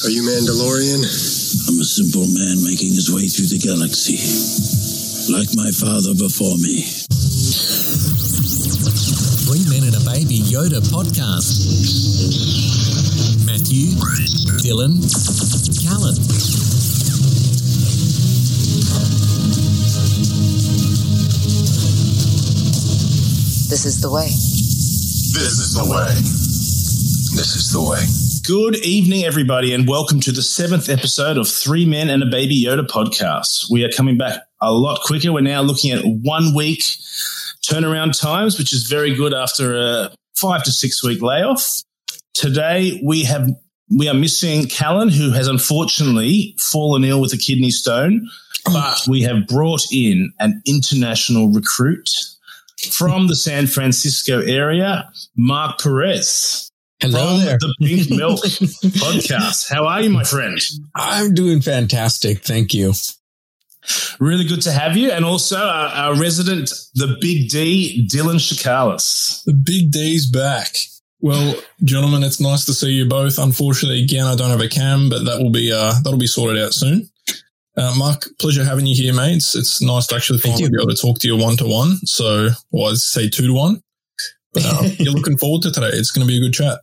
Are you Mandalorian? I'm a simple man making his way through the galaxy, like my father before me. Three Men and a Baby Yoda podcast. Matthew, Dylan, Callan. This is the way. This is the way. This is the way. Good evening, everybody, and welcome to the seventh episode of Three Men and a Baby Yoda podcast. We are coming back a lot quicker. We're now looking at one week turnaround times, which is very good after a five to six week layoff. Today we have we are missing Callan, who has unfortunately fallen ill with a kidney stone, oh. but we have brought in an international recruit from the San Francisco area, Mark Perez. Hello from there. the Pink Milk podcast. How are you, my friend? I'm doing fantastic. Thank you. Really good to have you. And also our, our resident, the Big D, Dylan Shakalis. The big D's back. Well, gentlemen, it's nice to see you both. Unfortunately, again, I don't have a cam, but that will be uh, that'll be sorted out soon. Uh, Mark, pleasure having you here, mate. It's, it's nice to actually finally be able to talk to you one to one. So, or I'd say two to one. But uh, you're looking forward to today. It's going to be a good chat.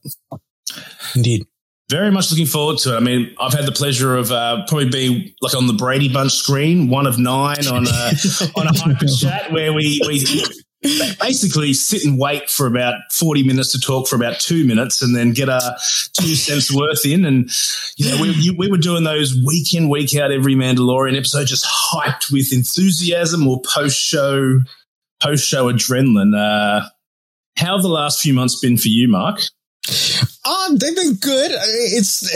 Indeed. Very much looking forward to it. I mean, I've had the pleasure of uh, probably being like on the Brady Bunch screen, one of nine on a on a hyper chat where we we basically sit and wait for about forty minutes to talk for about two minutes, and then get our two cents worth in. And you know, we you, we were doing those week in week out every Mandalorian episode, just hyped with enthusiasm or post show post show adrenaline. Uh, how have the last few months been for you, Mark? Um, they've been good. It's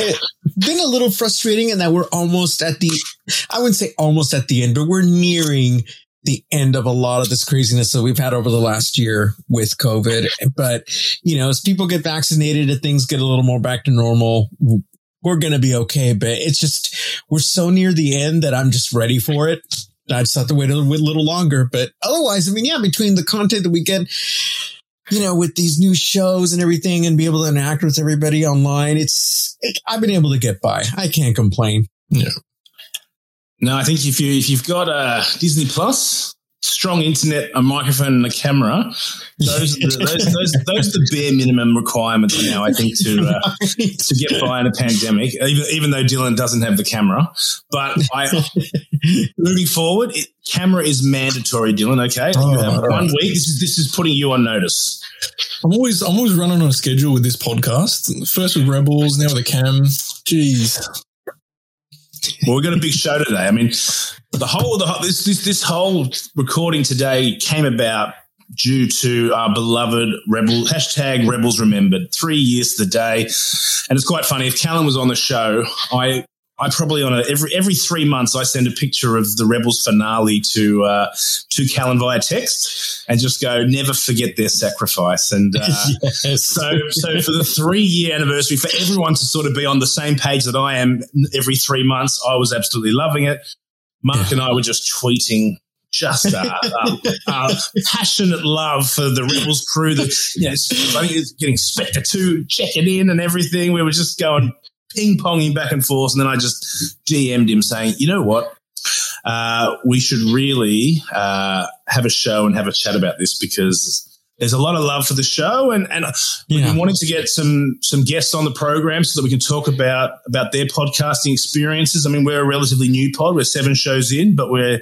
been a little frustrating in that we're almost at the, I wouldn't say almost at the end, but we're nearing the end of a lot of this craziness that we've had over the last year with COVID. But, you know, as people get vaccinated and things get a little more back to normal, we're going to be okay. But it's just, we're so near the end that I'm just ready for it. I just have to wait a little longer. But otherwise, I mean, yeah, between the content that we get, you know, with these new shows and everything and be able to interact with everybody online, it's, it, I've been able to get by. I can't complain. Yeah. No, I think if you if you've got a Disney Plus, strong internet, a microphone, and a camera, those are the, those, those those are the bare minimum requirements now. I think to uh, to get by in a pandemic. Even even though Dylan doesn't have the camera, but I moving forward, it, camera is mandatory. Dylan, okay, you Oh, have all one right. week. This is this is putting you on notice. I'm always I'm always running on a schedule with this podcast. First with Rebels, now with the cam. Jeez. Well, we've got a big show today. I mean, the whole the this this this whole recording today came about due to our beloved rebel hashtag rebels remembered three years to the day and it's quite funny if callan was on the show i i probably on a every every three months i send a picture of the rebels finale to uh to callan via text and just go never forget their sacrifice and uh yes. so, so for the three year anniversary, for everyone to sort of be on the same page that I am every three months, I was absolutely loving it. Mark and I were just tweeting just uh, uh, uh, passionate love for the Rebels crew. That you know, I think it's getting Spectre 2 checking in and everything. We were just going ping ponging back and forth. And then I just DM'd him saying, you know what? Uh, we should really uh, have a show and have a chat about this because there's a lot of love for the show, and and we've Yeah. been wanting to get some some guests on the program so that we can talk about about their podcasting experiences. I mean, we're a relatively new pod; we're seven shows in, but we're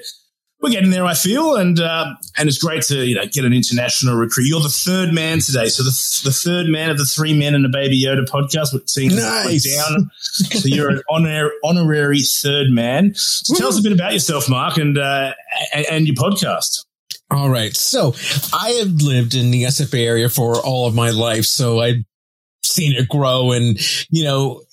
we're getting there, I feel, and uh, and it's great to you know get an international recruit. You're the third man today, so the the third man of the three men and a baby Yoda podcast. We're seeing Nice. down, so you're an honor, honorary third man. So tell us a bit about yourself, Mark, and uh, and, and your podcast. All right. So I have lived in the SFA area for all of my life. So I've seen it grow. And, you know,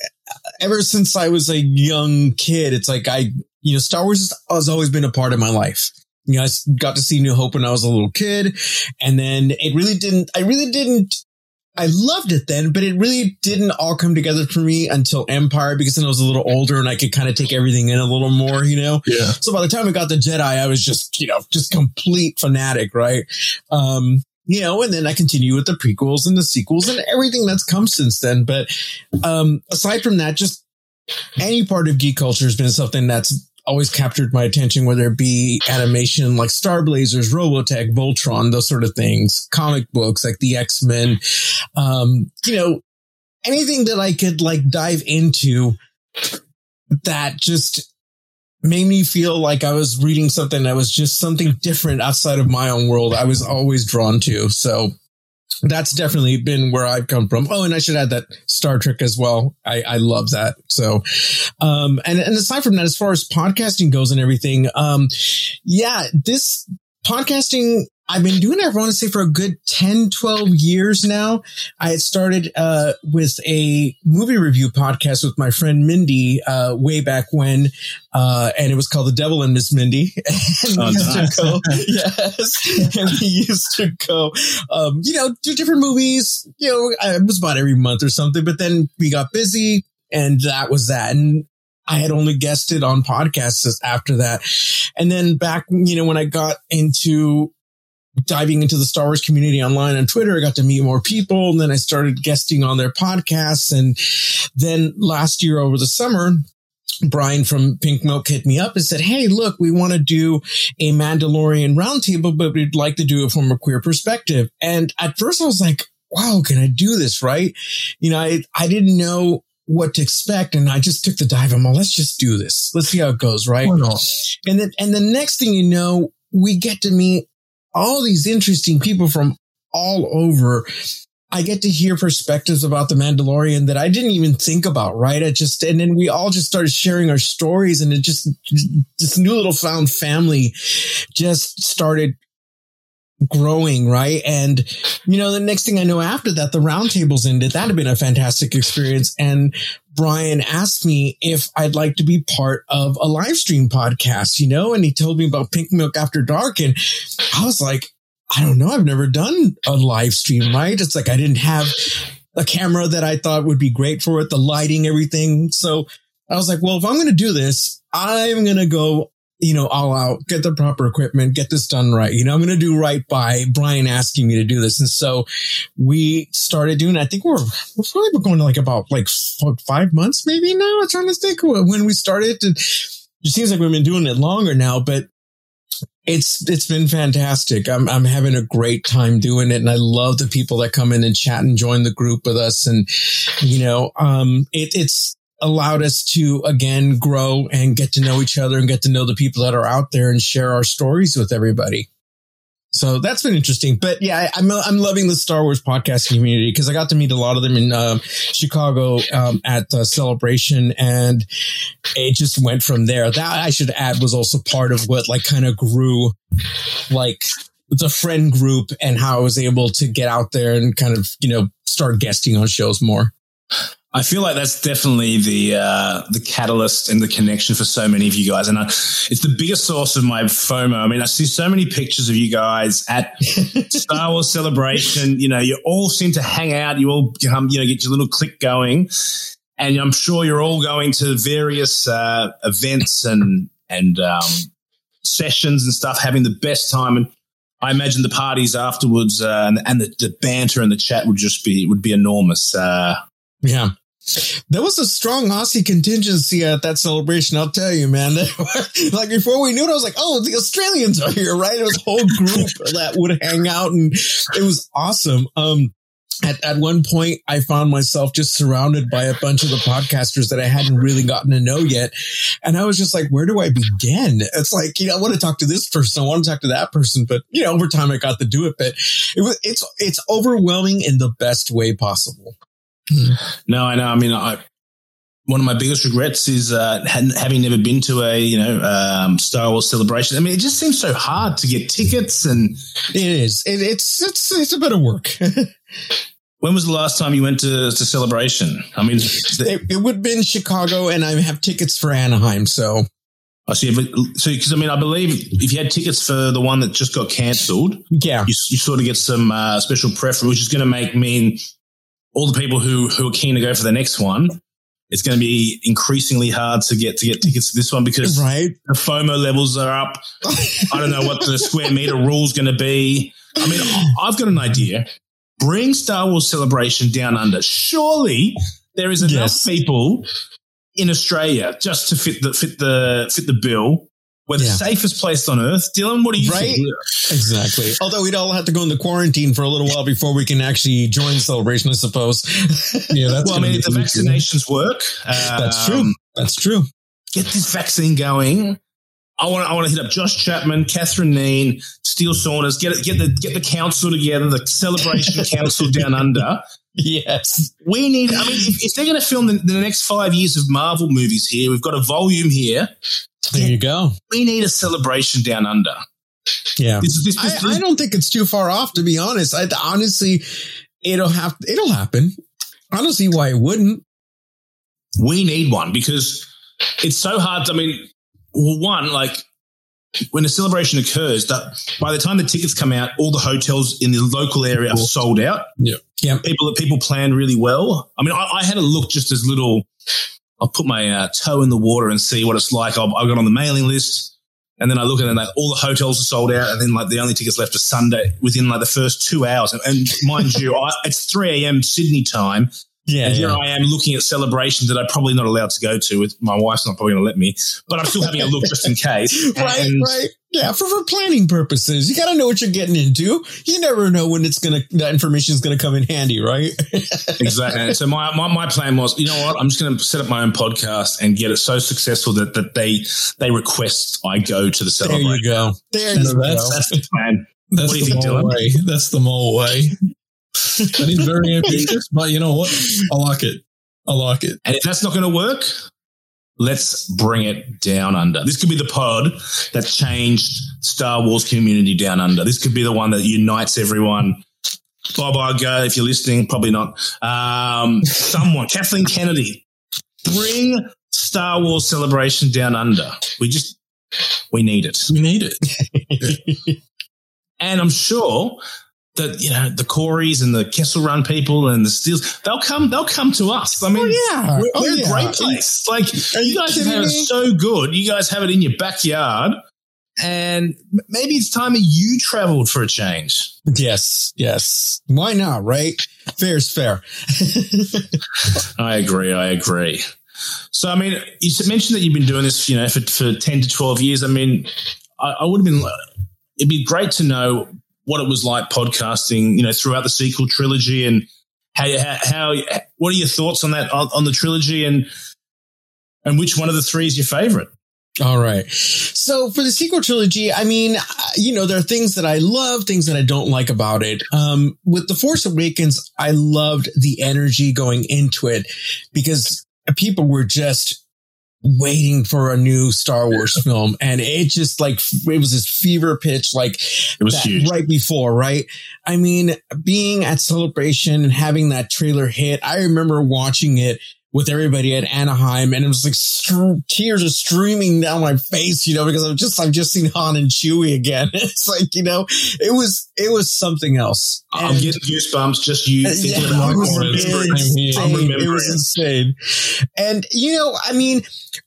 ever since I was a young kid, it's like I, you know, Star Wars has always been a part of my life. You know, I got to see New Hope when I was a little kid. And then it really didn't, I really didn't I loved it then, but it really didn't all come together for me until Empire because then I was a little older and I could kind of take everything in a little more, you know? Yeah. So by the time I got the Jedi, I was just, you know, just complete fanatic, right? Um, you know, and then I continue with the prequels and the sequels and everything that's come since then. But um, aside from that, just any part of geek culture has been something that's always captured my attention, whether it be animation like Star Blazers, Robotech, Voltron, those sort of things, comic books like the X Men, um, you know, anything that I could like dive into that just made me feel like I was reading something that was just something different outside of my own world. I was always drawn to. So that's definitely been where I've come from. Oh, and I should add that Star Trek as well. I, I love that. So, um, and, and aside from that, as far as podcasting goes and everything, um, yeah, this podcasting I've been doing it, I want to say for a good 10, 12 years now. I had started, uh, with a movie review podcast with my friend Mindy, uh, way back when, uh, and it was called The Devil and Miss Mindy. and Oh, we used nice. to go, yes. And we used to go, um, you know, do different movies, you know, it was about every month or something, but then we got busy and that was that. And I had only guested on podcasts after that. And then back, you know, when I got into diving into the Star Wars community online on Twitter, I got to meet more people. And then I started guesting on their podcasts. And then last year over the summer, Brian from Pink Milk hit me up and said, Hey, look, we want to do a Mandalorian roundtable, but we'd like to do it from a queer perspective. And at first I was like, wow, can I do this? Right. You know, I, I didn't know what to expect. And I just took the dive. I'm like, let's just do this. Let's see how it goes. Right. And then, and the next thing you know, we get to meet all these interesting people from all over. I get to hear perspectives about the Mandalorian that I didn't even think about, right? I just, and then we all just started sharing our stories and it just, this new little found family just started growing, right? And, you know, the next thing I know after that, the roundtables ended. That had been a fantastic experience. And Brian asked me if I'd like to be part of a live stream podcast, you know, and he told me about Pink Milk After Dark. And I was like, I don't know. I've never done a live stream, right? It's like I didn't have a camera that I thought would be great for it, the lighting, everything. So I was like, well, if I'm going to do this, I'm going to go, you know, all out, get the proper equipment, get this done right. You know, I'm going to do right by Brian asking me to do this. And so we started doing, I think we're, we're probably going to like about like five months, maybe now. I'm trying to think when we started. It seems like we've been doing it longer now, but it's it's been fantastic. I'm I'm having a great time doing it, and I love the people that come in and chat and join the group with us. And you know, um, it, it's allowed us to again grow and get to know each other and get to know the people that are out there and share our stories with everybody. So that's been interesting. But yeah, I, I'm I'm loving the Star Wars podcast community because I got to meet a lot of them in um, Chicago um, at uh, Celebration, and it just went from there. That I should add was also part of what like kind of grew, like the friend group and how I was able to get out there and kind of you know start guesting on shows more. I feel like that's definitely the uh, the catalyst and the connection for so many of you guys, and I, it's the biggest source of my FOMO. I mean, I see so many pictures of you guys at Star Wars Celebration. You know, you all seem to hang out. You all um, you know get your little click going, and I'm sure you're all going to various uh, events and and um, sessions and stuff, having the best time. And I imagine the parties afterwards uh, and, and the, the banter and the chat would just be would be enormous. Uh, Yeah. There was a strong Aussie contingency at that celebration. I'll tell you, man. like before we knew it, I was like, "Oh, the Australians are here!" Right? It was a whole group that would hang out, and it was awesome. Um, at at one point, I found myself just surrounded by a bunch of the podcasters that I hadn't really gotten to know yet, and I was just like, "Where do I begin?" It's like, you know, I want to talk to this person, I want to talk to that person, but you know, over time, I got to do it. But it was it's it's overwhelming in the best way possible. No, I know. I mean, I one of my biggest regrets is uh, having never been to a you know um, Star Wars celebration. I mean, it just seems so hard to get tickets. And It is. It, it's it's it's a bit of work. when was the last time you went to, to celebration? I mean, the, it would have been Chicago, and I have tickets for Anaheim. So I see. So because I mean, I believe if you had tickets for the one that just got cancelled, yeah, you, you sort of get some uh, special preference, which is going to make mean all the people who who are keen to go for the next one. It's going to be increasingly hard to get to get tickets to this one because right. the FOMO levels are up. I don't know what the square meter rule is going to be. I mean, I've got an idea. Bring Star Wars Celebration down under. Surely there is enough Yes. people in Australia just to fit the fit the fit the bill. We're the Yeah. safest place on earth. Dylan, what do you Right? think? Exactly. Although we'd all have to go into quarantine for a little while before we can actually join the celebration, I suppose. Yeah, that's. Well, I mean, if the vaccinations work, That's um, true. That's true. get this vaccine going. I want I want to hit up Josh Chapman, Catherine Neen, Steel Saunders, get it, get the get the council together, the celebration council down under. Yes. We need. I mean, if, if they're going to film the, the next five years of Marvel movies here, we've got a volume here. There you go. We need a celebration down under. Yeah. This, this, this, I, I don't think it's too far off, to be honest. I honestly, it'll have, it'll happen. I don't see why it wouldn't. we need one because it's so hard. To, I mean, well, one like when a celebration occurs, that by the time the tickets come out, all the hotels in the local area are sold out. Yeah. Yeah. people people plan really well. I mean, I, I had a look just as little. I'll put my uh, toe in the water and see what it's like. I'll, I got on the mailing list, and then I look and like all the hotels are sold out, and then like the only tickets left are Sunday within like the first two hours. And, and mind you, I, it's three a.m. Sydney time, Yeah. and here yeah. I am looking at celebrations that I'm probably not allowed to go to. With my wife's not probably going to let me, but I'm still having a look just in case. Right, And- right. Yeah, for, for planning purposes, you got to know what you're getting into. You never know when it's gonna that information is gonna come in handy, right? Exactly. And so my, my my plan was, you know what? I'm just going to set up my own podcast and get it so successful that that they they request I go to the there celebration. you go. There you So go. that's- That's the plan. That's What do you the think, mole Dylan? way. That's the mole way. That is very ambitious, but you know what? I like it. I like it. And if that's not going to work, let's bring it down under. This could be the pod that changed Star Wars community down under. This could be the one that unites everyone. Bob Iger, if you're listening, probably not. Um, someone, Kathleen Kennedy, bring Star Wars celebration down under. We just, we need it. We need it. And I'm sure that, you know, the Coreys and the Kessel Run people and the Steels, they'll come, they'll come to us. I mean, Oh yeah. we're, oh, we're yeah. a great place. Like Are you you guys have it so good. You guys have it in your backyard. And maybe it's time that you traveled for a change. Yes, yes. Why not? Right? Fair's fair. I agree. I agree. So, I mean, you mentioned that you've been doing this, you know, for, for 10 to 12 years. I mean, I, I would have been, it'd be great to know what it was like podcasting, you know, throughout the sequel trilogy and how, how, how what are your thoughts on that, on, on the trilogy and, and which one of the three is your favorite? All right. So for the sequel trilogy, I mean, you know, there are things that I love, things that I don't like about it. Um, with The Force Awakens, I loved the energy going into it because people were just waiting for a new Star Wars film. And it just like, it was this fever pitch, like It was huge. right before, right? I mean, being at Celebration and having that trailer hit, I remember watching it with everybody at Anaheim, and it was like tears are streaming down my face, you know, because I've just I've just seen Han and Chewie again. it's like you know, it was it was something else. I'm And- getting goosebumps just you thinking yeah, about it was insane. I'm It was insane. And, you know, I mean,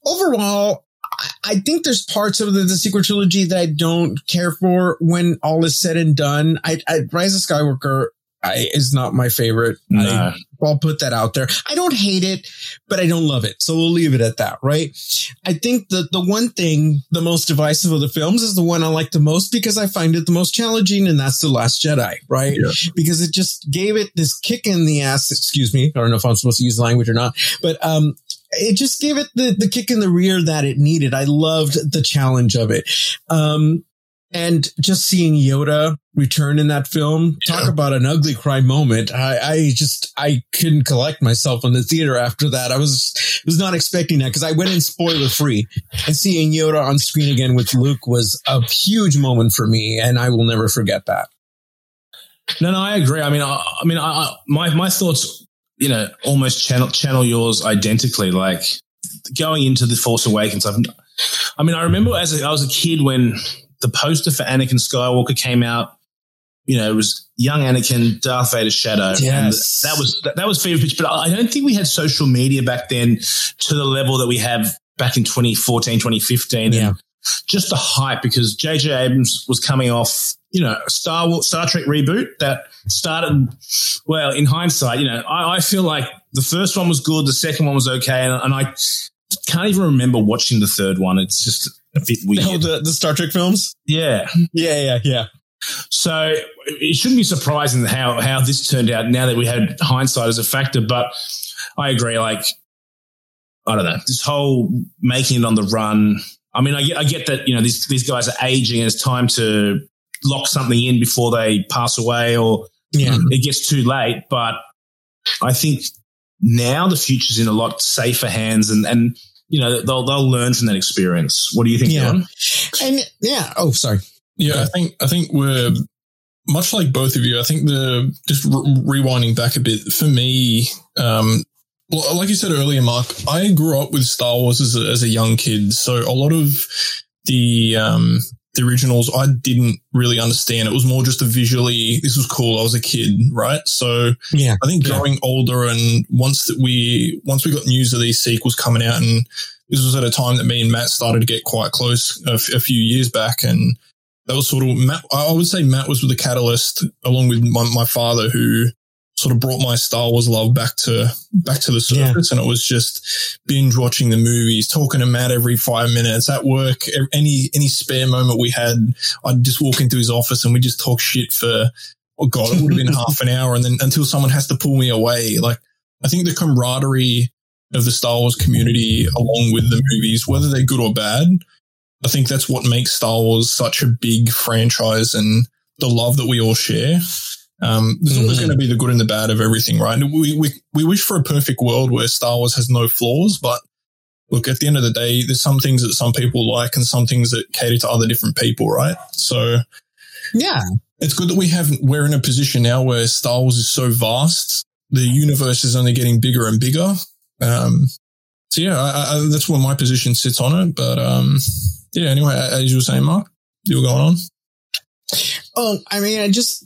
overall, I- I think there's parts of the, the sequel trilogy that I don't care for when all is said and done. I, I Rise of Skywalker I, is not my favorite. I, I'll put that out there. I don't hate it, but I don't love it. So we'll leave it at that, right? I think the the one thing, the most divisive of the films is the one I like the most because I find it the most challenging, and that's The Last Jedi, right? Yeah. Because it just gave it this kick in the ass. Excuse me. I don't know if I'm supposed to use language or not, but um, it just gave it the, the kick in the rear that it needed. I loved the challenge of it. Um, and just seeing Yoda return in that film, talk about an ugly cry moment. I, I just, I couldn't collect myself in the theater after that. I was, was not expecting that because I went in spoiler free and seeing Yoda on screen again with Luke was a huge moment for me. And I will never forget that. No, no, I agree. I mean, I, I mean, I, I, my my thoughts, you know, almost channel channel yours identically. Like going into the Force Awakens, I've, I mean, I remember as a, I was a kid when the poster for Anakin Skywalker came out. You know, it was young Anakin, Darth Vader's shadow. Yes. and that was that, that was fever pitch. But I don't think we had social media back then to the level that we have back in 2014, 2015. Yeah. And just the hype because JJ Abrams was coming off, you know, Star Wars, Star Trek reboot that started, well, in hindsight, you know, I, I feel like the first one was good. The second one was okay. And, and I, can't even remember watching the third one. It's just weird. Oh, the, the Star Trek films? yeah. Yeah, yeah, yeah. So it shouldn't be surprising how how this turned out now that we had hindsight as a factor. But I agree. Like I don't know this whole making it on the run. I mean, I get, I get that you know these these guys are aging and it's time to lock something in before they pass away or Yeah. it gets too late. But I think now the future's in a lot safer hands and and you know they'll they'll learn from that experience. What do you think? Yeah. Dylan? And yeah. Oh, sorry. Yeah, I think I think we're much like both of you. I think the just re- rewinding back a bit for me. Um, well, like you said earlier, Mark, I grew up with Star Wars as a, as a young kid, so a lot of the um, the originals I didn't really understand. It was more just a visually. This was cool. I was a kid, right? So Yeah. I think Yeah. growing older and once that we once we got news of these sequels coming out, and this was at a time that me and Matt started to get quite close a, f- a few years back, and that was sort of Matt. I would say Matt was with the catalyst, along with my, my father, who sort of brought my Star Wars love back to back to the Yeah. surface. And it was just binge watching the movies, talking to Matt every five minutes at work. Any any spare moment we had, I'd just walk into his office and we just talk shit for oh god, it would have been half an hour, and then until someone has to pull me away. Like I think the camaraderie of the Star Wars community, along with the movies, whether they're good or bad, I think that's what makes Star Wars such a big franchise and the love that we all share. Um, there's always Mhm. going to be the good and the bad of everything, right? And we, we, we wish for a perfect world where Star Wars has no flaws, but look, at the end of the day, there's some things that some people like and some things that cater to other different people, right? So Yeah. it's good that we have, we're in a position now where Star Wars is so vast. The universe is only getting bigger and bigger. Um, so yeah, I, I, that's where my position sits on it. But, um, yeah, anyway, as you were saying, Mark, you were going on. Oh, I mean, I just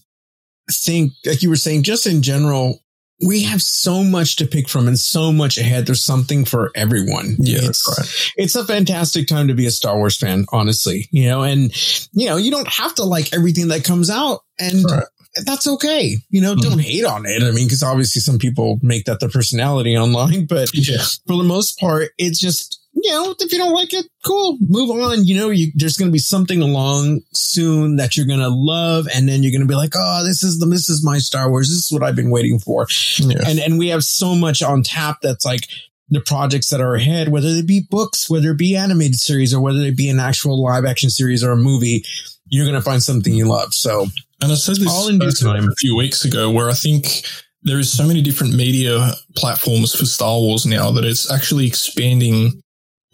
think, like you were saying, just in general, we have so much to pick from and so much ahead. There's something for everyone. Yeah, it's, right. it's a fantastic time to be a Star Wars fan, honestly. You know, and you know, you don't have to like everything that comes out, and Right. that's okay. You know, Mhm. don't hate on it. I mean, because obviously some people make that their personality online, but Yeah. for the most part, it's just, you know, if you don't like it, cool, move on. You know, you, there's going to be something along soon that you're going to love. And then you're going to be like, oh, this is the, this is my Star Wars. This is what I've been waiting for. Yeah. And, and we have so much on tap that's like the projects that are ahead, whether they be books, whether it be animated series or whether it be an actual live action series or a movie, you're going to find something you love. So And I said this All in due time. a few weeks ago, where I think there is so many different media platforms for Star Wars now that it's actually expanding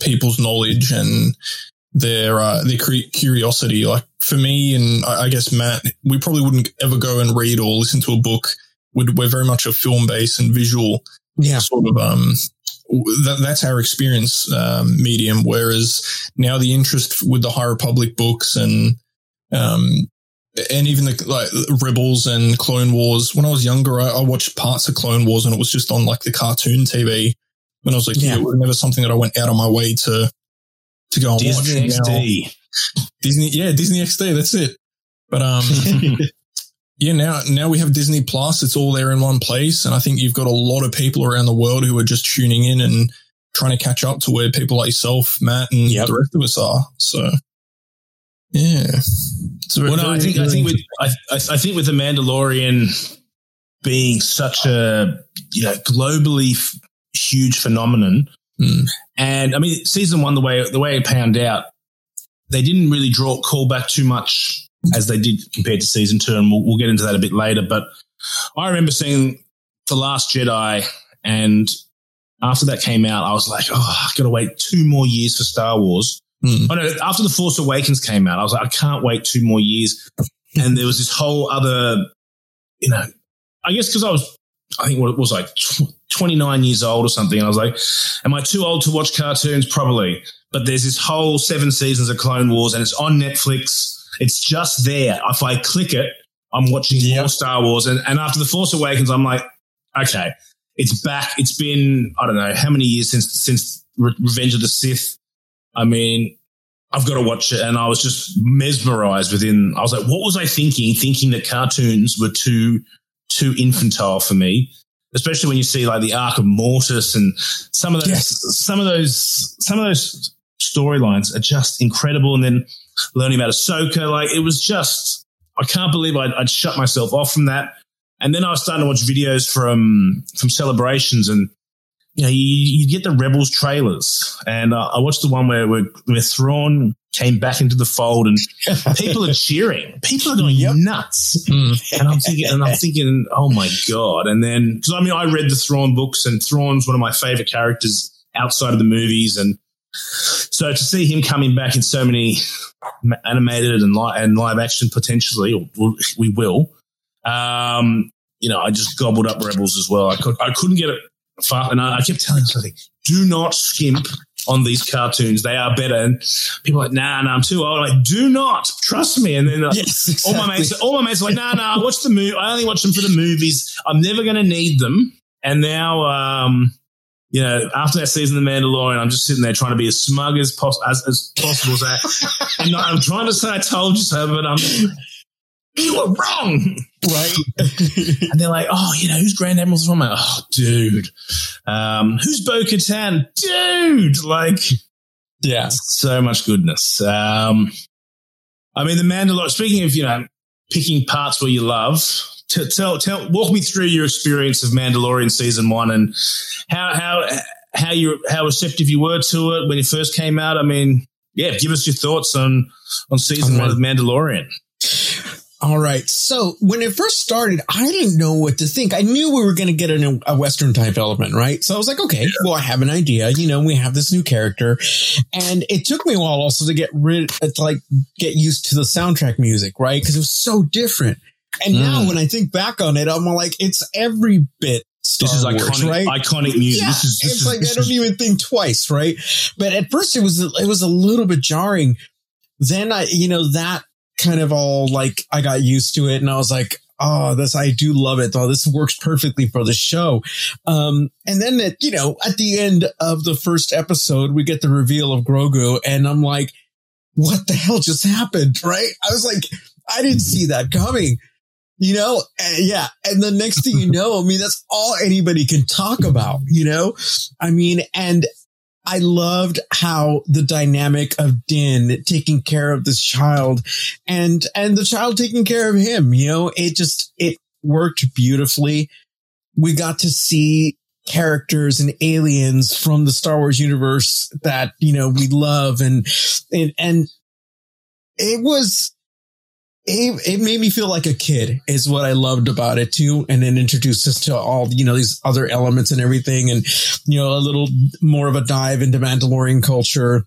people's knowledge and their uh, their curiosity. Like for me, and I guess Matt, we probably wouldn't ever go and read or listen to a book. We're we're very much a film based and visual yeah. sort of um that, that's our experience um, medium whereas now the interest with the high republic books and um and even the like rebels and clone wars when i was younger I, I watched parts of clone wars and it was just on like the cartoon tv when i was like yeah. Yeah. it was never something that i went out of my way to to go and Disney watch Now- XD. disney yeah disney xd that's it but um yeah, now now we have Disney Plus. It's all there in one place, and I think you've got a lot of people around the world who are just tuning in and trying to catch up to where people like yourself, Matt, and Yep. the rest of us are. So, yeah. It's Well, no, I think I think with I, I I think with the Mandalorian being such a you know globally f- huge phenomenon, Hmm. and I mean season one the way the way it panned out, they didn't really draw call back too much as they did compared to season two, and we'll, we'll get into that a bit later. But I remember seeing the Last Jedi, and after that came out, I was like, oh, I've got to wait two more years for Star Wars. Hmm. Oh no! After the Force Awakens came out, I was like, I can't wait two more years. And there was this whole other, you know, I guess because I was, I think what it was like tw- 29 years old or something. And I was like, am I too old to watch cartoons? Probably. But there's this whole seven seasons of Clone Wars and it's on Netflix. It's just there. If I click it, I'm watching more Star Wars. And, and after the Force Awakens, I'm like, okay, it's back. It's been, I don't know, how many years since, since Re- Revenge of the Sith. I mean, I've got to watch it. And I was just mesmerized within, I was like, what was I thinking? Thinking that cartoons were too, too infantile for me. especially when you see like the arc of Mortis and some of those, Yes. some of those, some of those storylines are just incredible. And then learning about Ahsoka, like it was just, I can't believe I'd, I'd shut myself off from that. And then I was starting to watch videos from from celebrations, and you know, you, you get the Rebels trailers, and uh, I watched the one where where, where Thrawn came back into the fold, and people are cheering, people are going Yep. nuts, Mm. and I'm thinking, and I'm thinking, oh my god! And then because I mean, I read the Thrawn books, and Thrawn's one of my favorite characters outside of the movies, and so to see him coming back in so many animated and live, and live action potentially, we will. Um, you know, I just gobbled up Rebels as well. I could, I couldn't get it far, and I, I kept telling myself, "Do not skimp on these cartoons; they are better." And people are like, "Nah, nah, I'm too old." I'm like, "Do not trust me." And then uh, Yes, all my mates, all my mates are like, "Nah, nah, I watch the movie. I only watch them for the movies. I'm never going to need them." And now, um, you know, after that season of The Mandalorian, I'm just sitting there trying to be as smug as, pos- as, as possible. So I'm, I'm trying to say I told you so, but I'm you were wrong. Right? And they're like, oh, you know, who's Grand Admiral Thrawn? I'm like, oh, dude. Um, who's Bo Katan? Dude. Like, yeah. so much goodness. Um, I mean, the Mandalorian, speaking of, you know, picking parts where you love, t- tell, tell, walk me through your experience of Mandalorian season one and how, how, how you, how receptive you were to it when it first came out. I mean, yeah, give us your thoughts on, on season On one of Mandalorian. All right. So when it first started, I didn't know what to think. I knew we were going to get an, a Western type element, right? So I was like, okay, well, I have an idea. You know, we have this new character and it took me a while also to get rid, to like get used to the soundtrack music, right? Cause it was so different. And now Mm. when I think back on it, I'm like, it's every bit Star This is Wars, iconic, right? iconic music. Yeah, this is, this it's is, like I don't is- even think twice, right? But at first it was it was a little bit jarring. Then I, you know, that kind of all like I got used to it, and I was like, oh, this I do love it. Oh, this works perfectly for the show. Um, and then you know, at the end of the first episode, we get the reveal of Grogu, and I'm like, what the hell just happened? Right? I was like, I didn't see that coming. You know, Uh, yeah. And the next thing you know, I mean, that's all anybody can talk about, you know? I mean, and I loved how the dynamic of Din taking care of this child and, and the child taking care of him, you know, it just, it worked beautifully. We got to see characters and aliens from the Star Wars universe that, you know, we love and, and, and it was, it, it made me feel like a kid is what I loved about it too. And then introduced us to all, you know, these other elements and everything. And, you know, a little more of a dive into Mandalorian culture.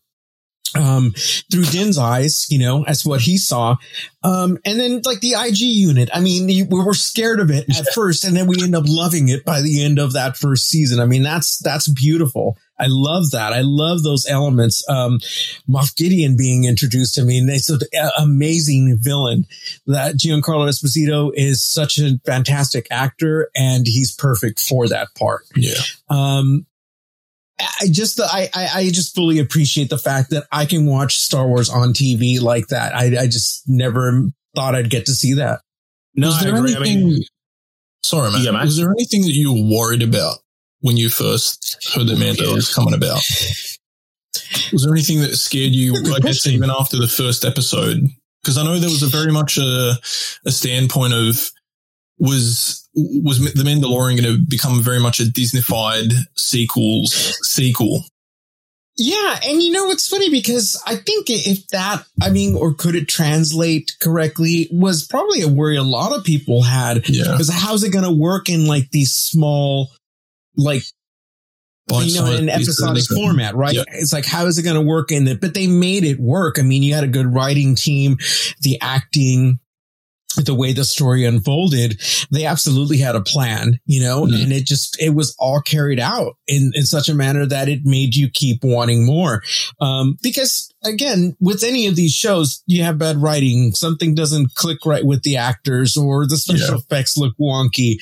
Um, through Din's eyes, you know, as what he saw. Um, and then like the IG unit. I mean, we were scared of it at first and then we end up loving it by the end of that first season. I mean, that's, that's beautiful. I love that. I love those elements. Um, Moff Gideon being introduced to me and it's an amazing villain that Giancarlo Esposito is such a fantastic actor and he's perfect for that part. Yeah. Um, I just, I, I, just fully appreciate the fact that I can watch Star Wars on TV like that. I, I just never thought I'd get to see that. no, was I there agree. I anything? mean, sorry, man. Yeah, mate. Was there anything that you were worried about when you first heard that Mando was coming about? Was there anything that scared you? I guess even after the first episode, because I know there was a very much a, a standpoint of was was the Mandalorian going to become very much a Disneyfied sequels sequel? Yeah. And you know, it's funny because I think if that, I mean, or could it translate correctly was probably a worry a lot of people had Yeah, because how's it going to work in like these small, like you know, in an episodic format, right? It's like, how is it going to work in it? But they made it work. I mean, you had a good writing team, the acting, the way the story unfolded, they absolutely had a plan, you know, Mhm. and it just, it was all carried out in, in such a manner that it made you keep wanting more. Um, because again, with any of these shows, you have bad writing. Something doesn't click right with the actors or the special Yeah. effects look wonky.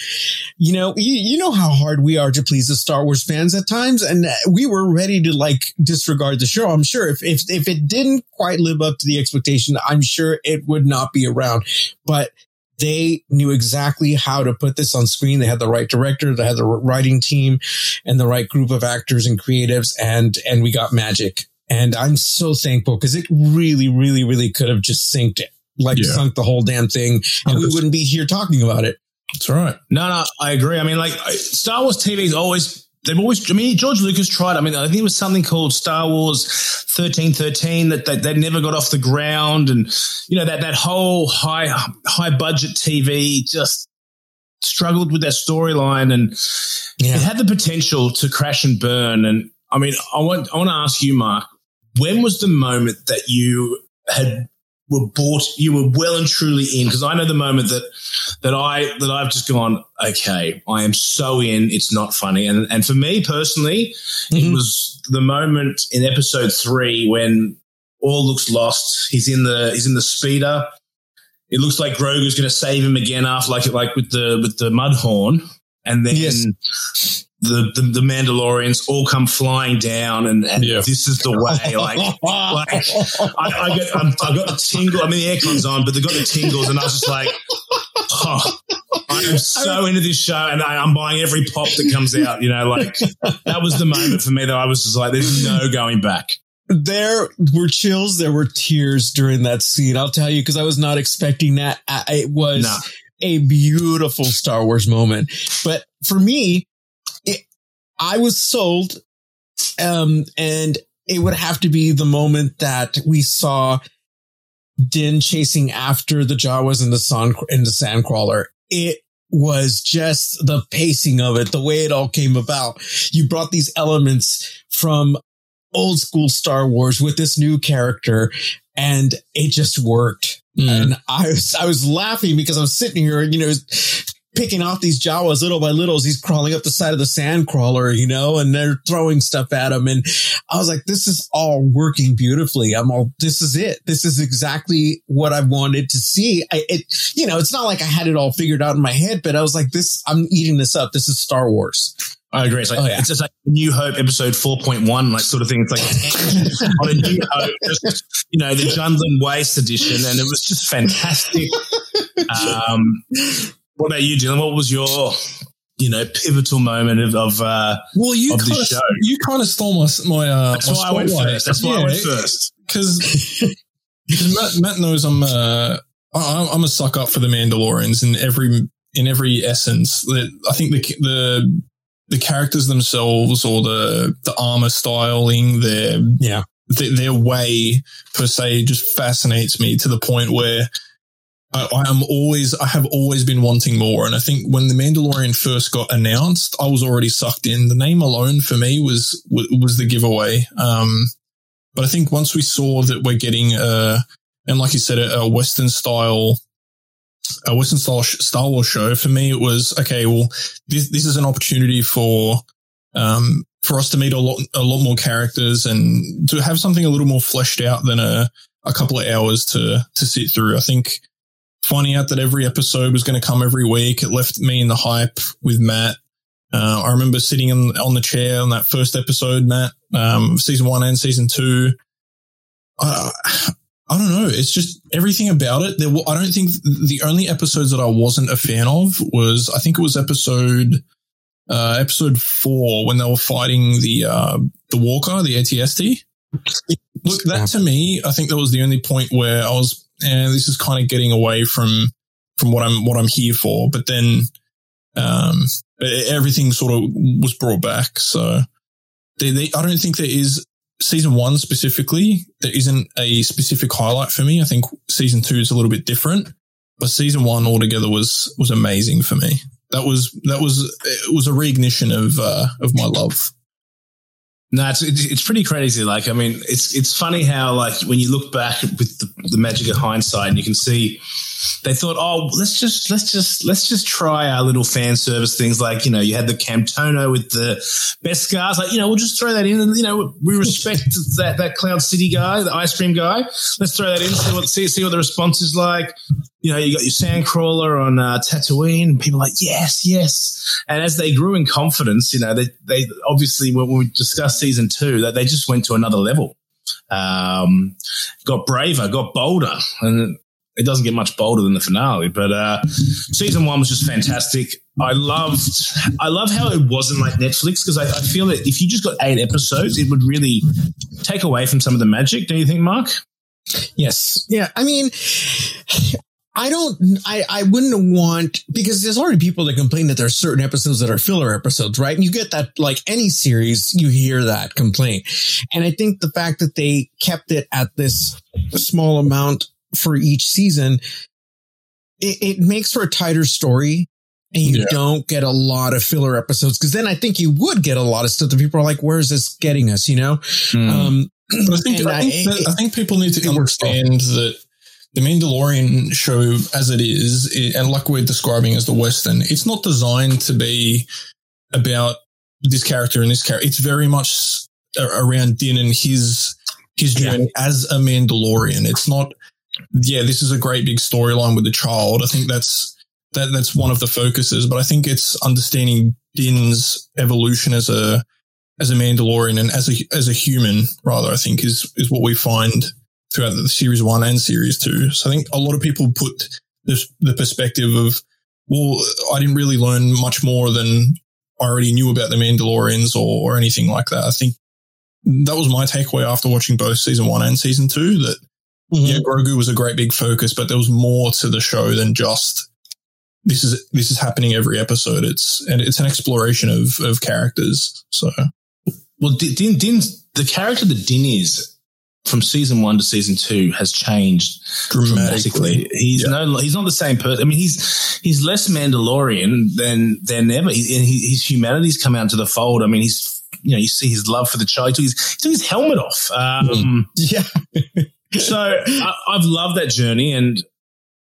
You know, you, you know how hard we are to please the Star Wars fans at times. And uh, we were ready to like disregard the show. I'm sure if, if, if it didn't quite live up to the expectation, I'm sure it would not be around. But they knew exactly how to put this on screen. They had the right director, they had the writing team and the right group of actors and creatives and, and we got magic. And I'm so thankful because it really, really, really could have just synced it, like Yeah. sunk the whole damn thing and we wouldn't be here talking about it. That's right. No, no, I agree. I mean, like Star Wars TV is always they've always. I mean, George Lucas tried. I mean, I think it was something called Star Wars thirteen thirteen that that, that never got off the ground, and you know that that whole high high budget TV just struggled with their storyline, and Yeah. it had the potential to crash and burn. And I mean, I want I want to ask you, Mark, when was the moment that you had were bought you were well and truly in because I know the moment that that I that I've just gone okay I am so in it's not funny and and for me personally it Mhm. was the moment in episode 3 when all looks lost he's in the he's in the speeder it looks like Grogu's going to save him again after like like with the with the mud horn and then Yes. The, the the Mandalorians all come flying down and, and Yeah. this is the way like like I, I get, I'm, I got the tingle. I mean, the aircon's on, but they got the tingles, and I was just like, oh, I am so into this show, and I, I'm buying every pop that comes out. You know, like that was the moment for me that I was just like, there's no going back. there were chills, there were tears during that scene. I'll tell you because I was not expecting that. I, it was No. a beautiful Star Wars moment, but for me, it, I was sold, um, and it would have to be the moment that we saw Din chasing after the Jawas in the sun in the Sandcrawler. It was just the pacing of it, the way it all came about. You brought these elements from old school Star Wars with this new character and it just worked. Mm. And I was, I was laughing because I was sitting here, you know, picking off these Jawas little by little as he's crawling up the side of the sand crawler, you know, and they're throwing stuff at him. And I was like, this is all working beautifully. I'm all, this is it. This is exactly what I wanted to see. I, it, you know, it's not like I had it all figured out in my head, but I was like, this, I'm eating this up. This is Star Wars. I agree. It's like Oh, yeah. it's just like New Hope episode four point one, like sort of thing. It's like on a New Hope, just you know, the Jundland Waste edition, and it was just fantastic. Um, what about you, Dylan? What was your you know pivotal moment of, of uh, Well, you kind of show. you kind of stole my my uh, that's my why I went first. That's why I went first. because because Matt, Matt knows I'm uh I- I'm a suck up for the Mandalorians in every in every essence. That I think the the the characters themselves or the the armor styling, their Yeah. their, their way per se just fascinates me to the point where I, I am always I have always been wanting more. And I think when the Mandalorian first got announced, I was already sucked in. The name alone for me was was, the giveaway. Um, but I think once we saw that we're getting a and like you said, a, a Western style. A Western style Star Wars show for me, it was okay. Well, this this is an opportunity for um, for us to meet a lot, a lot more characters and to have something a little more fleshed out than a, a couple of hours to, to sit through. I think finding out that every episode was going to come every week, it left me in the hype with Matt. Uh, I remember sitting on, on the chair on that first episode, Matt, um, season one and season two. I, I don't know. It's just everything about it. There, I don't think the only episodes that I wasn't a fan of was, I think it was episode, uh, episode four when they were fighting the uh, the Walker, the ATST. Look, that to me, I think that was the only point where I was, eh, this is kind of getting away from from what I'm what I'm here for. But then, um, everything sort of was brought back. So, they, they, I don't think there is season one specifically. There isn't a specific highlight for me. I think season two is a little bit different, but season one altogether was was amazing for me that was that was it was a reignition of uh, of my love. No, it's it's pretty crazy. Like, I mean, it's it's funny how like when you look back with the, the magic of hindsight, and you can see they thought, oh, let's just let's just let's just try our little fan service things. Like, you know, you had the Camtono with the beskar. Like, you know, we'll just throw that in, and you know, we respect that that Cloud City guy, the ice cream guy. Let's throw that in, see what see see what the response is like. You know, you got your Sandcrawler on uh, Tatooine, people like, yes, yes. And as they grew in confidence, you know, they they obviously when we discussed season two, that they just went to another level. Um, got braver, got bolder, and it doesn't get much bolder than the finale. But uh, season one was just fantastic. I loved, I love how it wasn't like Netflix because I, I feel that if you just got eight episodes, it would really take away from some of the magic. Do you think, Mark? Yes. Yeah. I mean, I don't, I, I wouldn't want, because there's already people that complain that there's certain episodes that are filler episodes, right? And you get that, like any series, you hear that complaint. And I think the fact that they kept it at this small amount for each season, it, it makes for a tighter story. And you Yeah. don't get a lot of filler episodes because then I think you would get a lot of stuff that people are like, where's this getting us? You know? Um, But I think And I think, I- that, I think people need to it understand that the Mandalorian show, as it is, i- and like we're describing as the Western, it's not designed to be about this character and this character. It's very much around Din and his his Yeah. journey as a Mandalorian. It's not. Yeah, this is a great big storyline with the child. I think that's that that's one of the focuses. But I think it's understanding Din's evolution as a as a Mandalorian and as a as a human, rather, I think is is what we find throughout the series one and series two. So I think a lot of people put this the perspective of, well, I didn't really learn much more than I already knew about the Mandalorians or, or anything like that. I think that was my takeaway after watching both season one and season two. That yeah, Grogu was a great big focus, but there was more to the show than just this is this is happening every episode. It's and it's an exploration of of characters. So Well, Din, Din, the character that Din is from season one to season two has changed dramatically. He's Yeah. no, he's not the same person. I mean, he's he's less Mandalorian than than ever. He, and he, his humanity's come out to the fold. I mean, he's you know you see his love for the child. He took his, he took his helmet off. Um, yeah. So I, I've loved that journey, and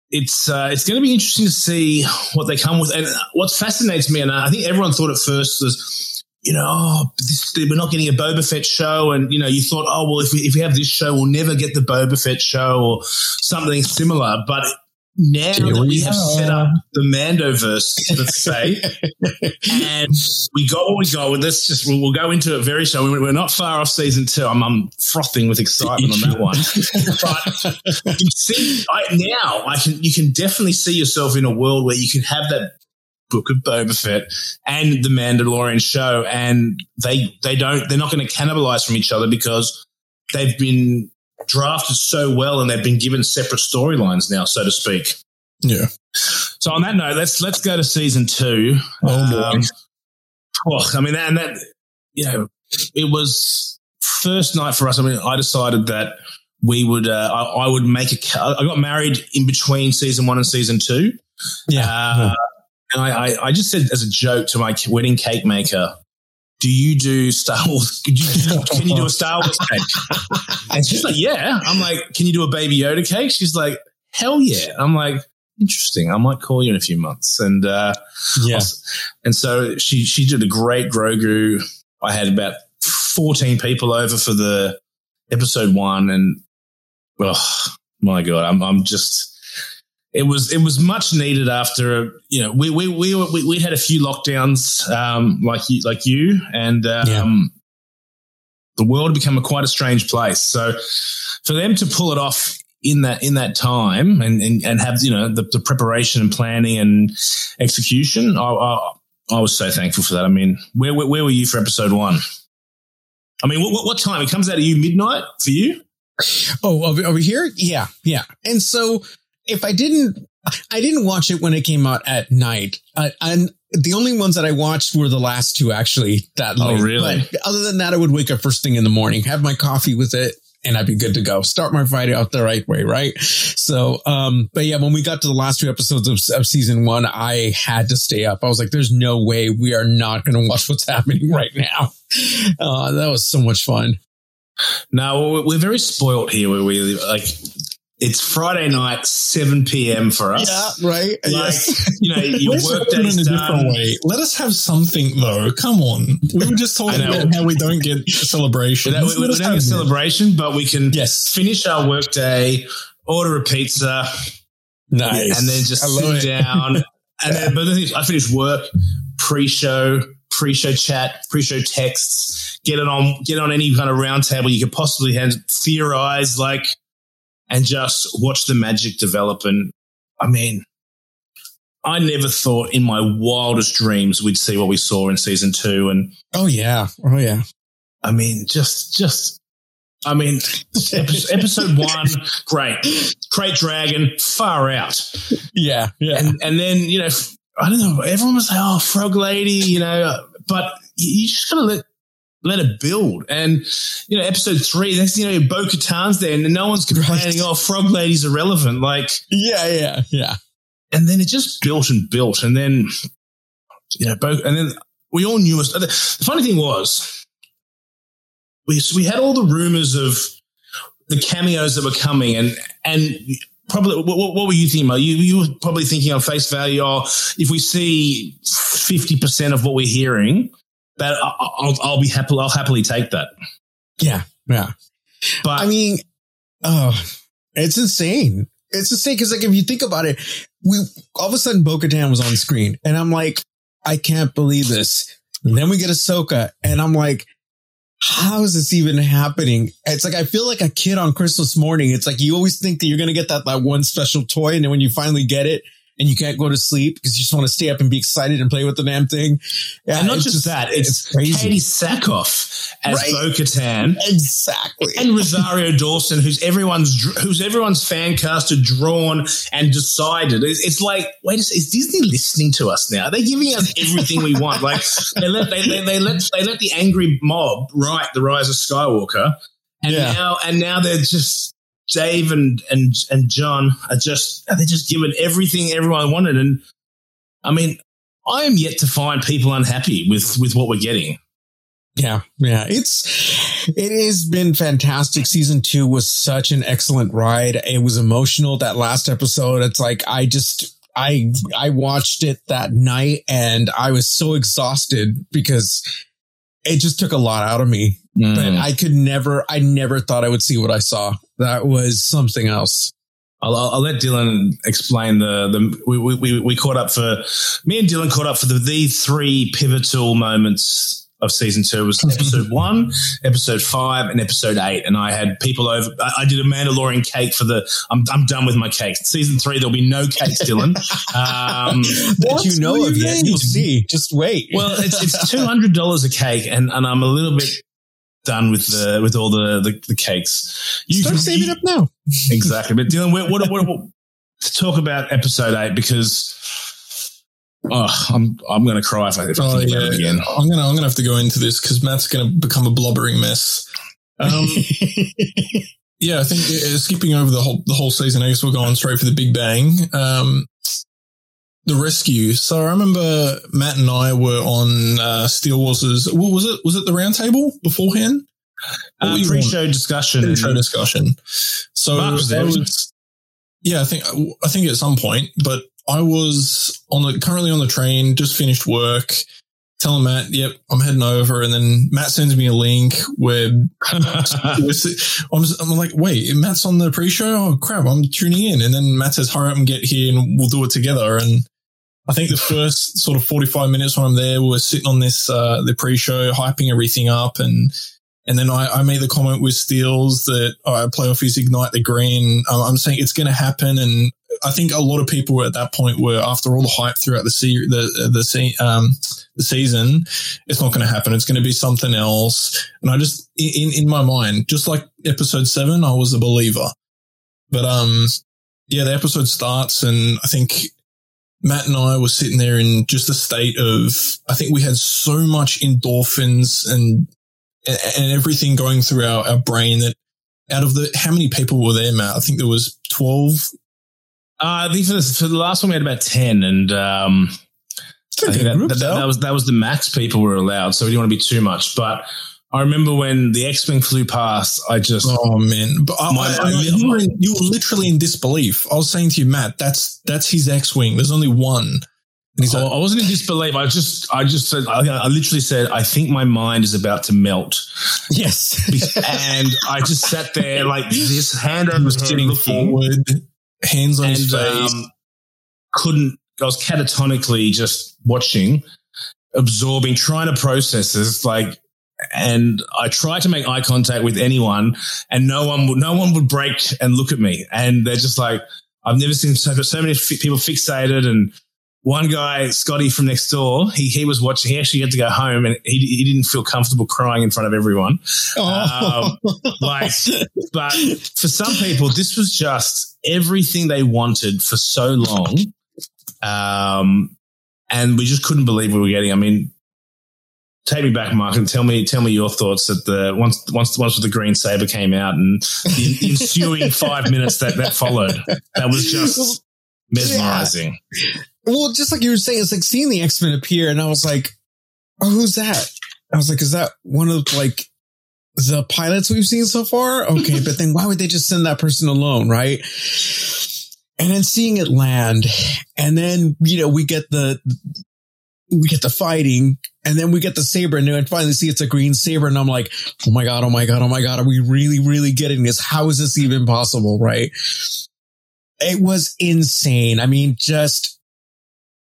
it's uh, it's going to be interesting to see what they come with. And what fascinates me, and I think everyone thought at first was, you know, oh, this, we're not getting a Boba Fett show, and you know, you thought, oh, well, if we, if we have this show, we'll never get the Boba Fett show or something similar. But now Here that we we have are. set up the Mandoverse, let's say, and we got what we got. Well, let's just we'll, we'll go into it very soon. We're not far off season two. I'm, I'm frothing with excitement on that one. But you see, I, now I can you can definitely see yourself in a world where you can have that book of Boba Fett and the Mandalorian show, and they they don't they're not going to cannibalize from each other because they've been drafted so well and they've been given separate storylines now, so to speak. yeah, So on that note, let's let's go to season two. Oh, boy. Um, oh, I mean, that, and that you know, it was first night for us. I mean, I decided that we would, uh, I, I would make a. I got married in between season one and season two. Yeah. Uh, and I, I, I just said as a joke to my wedding cake maker, "Do you do Star Wars? Could you, can you do a Star Wars cake?" And she's like, "Yeah." I'm like, "Can you do a Baby Yoda cake?" She's like, "Hell yeah!" I'm like, "Interesting. I might call you in a few months." And uh, Yeah. and so she she did a great Grogu. I had about 14 people over for the episode one, and oh my god, I'm I'm just it was it was much needed after you know we we we we we had a few lockdowns um like you like you and um Yeah. the world had become a quite a strange place. So for them to pull it off in that in that time and and, and have you know the, the preparation and planning and execution, I, I I was so thankful for that. I mean, where where, where were you for episode one? I mean, what, what what time? It comes out of you midnight for you? Oh, over, over here? Yeah, yeah. And so if I didn't, I didn't watch it when it came out at night. Uh, and the only ones that I watched were the last two actually that Oh, really? But other than that, I would wake up first thing in the morning, have my coffee with it, and I'd be good to go. Start my Friday out the right way, right? So, um, but yeah, when we got to the last two episodes of, of season one, I had to stay up. I was like, there's no way we are not going to watch what's happening right now. Uh, that was so much fun. Now we're- very spoilt here. Where we like, it's Friday night, seven p.m. for us. Yeah, right. Like, you know, your work in a done. different way. Let us have something though. Come on, we were just talking about how we don't get We celebrations. don't, we, we Let don't get have a celebration, but we can Yes. finish our work day, order a pizza, Nice. and then just sit it. down. And then, but the thing is, I finish work, pre-show, pre-show chat, pre-show texts, get it on, get on any kind of round table you could possibly have, theorize. Like and just watch the magic develop. And I mean, I never thought in my wildest dreams we'd see what we saw in season two. And Oh yeah. Oh yeah. I mean, just, just, I mean, episode, one, great. Krayt Dragon, far out. Yeah. Yeah. And, and then, you know, I don't know, everyone was like, oh, Frog Lady, you know, but you you just gotta let, let it build. And, you know, episode three, that's you know, Bo Katan's there and no one's complaining, Right. oh, Frog Lady's irrelevant. Like, yeah. Yeah. Yeah. and then it just built and built. And then, you know, both, and then we all knew. The funny thing was, we, we had all the rumors of the cameos that were coming, and, and, Probably, what, what were you thinking? About? You you were probably thinking on face value, oh, if we see fifty percent of what we're hearing, that I'll, I'll be happy. I'll happily take that. Yeah. Yeah. But I mean, oh, it's insane. It's insane because, like, if you think about it, we all of a sudden Bo Katan was on screen, and I'm like, I can't believe this. And then we get Ahsoka, and I'm like, how is this even happening? It's like I feel like a kid on Christmas morning. It's like you always think that you're gonna get that that one special toy, and then when you finally get it, and you can't go to sleep because you just want to stay up and be excited and play with the damn thing. Yeah, and not it's just, that, it's, Katee Sackhoff as Right. Bo Katan. exactly. and Rosario Dawson, who's everyone's who's everyone's fan casted, drawn and decided. It's, it's like, wait a second, is Disney listening to us now? Are they giving us everything we want? Like they let they, they, they let they let the angry mob write the Rise of Skywalker, and Yeah. now and now they're just. Dave and, and and John are just they're just given everything everyone wanted, and I mean, I am yet to find people unhappy with with what we're getting. Yeah, yeah. It's it has been fantastic. Season two was such an excellent ride. It was emotional. That last episode, it's like I just I I watched it that night and I was so exhausted because it just took a lot out of me. Mm. But I could never, I never thought I would see what I saw. That was something else. I'll, I'll I'll let Dylan explain the the we, we- we we caught up for me and Dylan caught up for the the three pivotal moments of season two was episode one, episode five, and episode eight. And I had people over. I, I did a Mandalorian cake for the. I'm I'm done with my cake. Season three, there'll be no cakes, Dylan. Um, That you know What of do you yet. You'll see. Just wait. well, it's it's two hundred dollars a cake, and and I'm a little bit done with the with all the the, the cakes. You start saving up now. exactly. But Dylan, what, what, what, what to talk about episode eight because oh, I'm I'm going to cry if I, if I Oh think about it again. I'm gonna I'm gonna have to go into this because Matt's gonna become a blubbering mess. Um, yeah, I think uh, skipping over the whole the whole season, I guess we're going straight for the Big Bang. Um, the rescue. So I remember Matt and I were on uh, Steele Wars'. What was it? Was it the roundtable beforehand? Uh, were you on? pre-show discussion. Pre-show discussion. So was there, wasn't yeah, I think I think at some point, but I was on the currently on the train, just finished work. Telling Matt, yep, I'm heading over, and then Matt sends me a link where I'm, I'm like, wait, Matt's on the pre-show. Oh crap, I'm tuning in, and then Matt says, hurry up and get here, and we'll do it together. And I think the first sort of 45 minutes when I'm there, we're sitting on this uh, the pre-show, hyping everything up, and and then I, I made the comment with Steels that I playoff is ignite the green. Um, I'm saying it's going to happen, and I think a lot of people at that point were after all the hype throughout the se- the the se- um, the season, it's not going to happen. It's going to be something else. And I just in in my mind, just like episode seven, I was a believer. But um, yeah, the episode starts, and I think Matt and I were sitting there in just a state of I think we had so much endorphins and and everything going through our, our brain that out of the how many people were there, Matt? I think there was twelve. Uh, I think for the, for the last one we had about ten, and um, I think that, that, that was that was the max people were allowed. So we didn't want to be too much. But I remember when the X Wing flew past, I just Oh man! But I, My- I- I- you, were in, you were literally in disbelief. I was saying to you, Matt, that's that's his X-wing. There's only one. And he's I like, I wasn't in disbelief. I just, I just said, I, I literally said, I think my mind is about to melt, yes. and I just sat there like this, hand over was sitting forward, hands on his face. um, couldn't. I was catatonically just watching, absorbing, trying to process this. Like and I tried to make eye contact with anyone, and no one would, no one would break and look at me, and they're just like, I've never seen so, so many fi- people fixated and. One guy, Scotty from next door, he, he was watching. He actually had to go home, and he, he didn't feel comfortable crying in front of everyone. Um, like, but for some people, this was just everything they wanted for so long. Um, and we just couldn't believe we were getting. I mean, take me back, Mark, and tell me tell me your thoughts at the once once once with the green saber came out and the ensuing five minutes that that followed. That was just mesmerizing. well, just like you were saying, it's like seeing the X Men appear, and I was like, "Oh, who's that?" I was like, "Is that one of like the pilots we've seen so far?" Okay, but then why would they just send that person alone, right? And then seeing it land, and then you know we get the we get the fighting, and then we get the saber, and then finally see it's a green saber, and I'm like, "Oh my god! Oh my god! Oh my god! Are we really, really getting this? How is this even possible?" Right? It was insane. I mean, just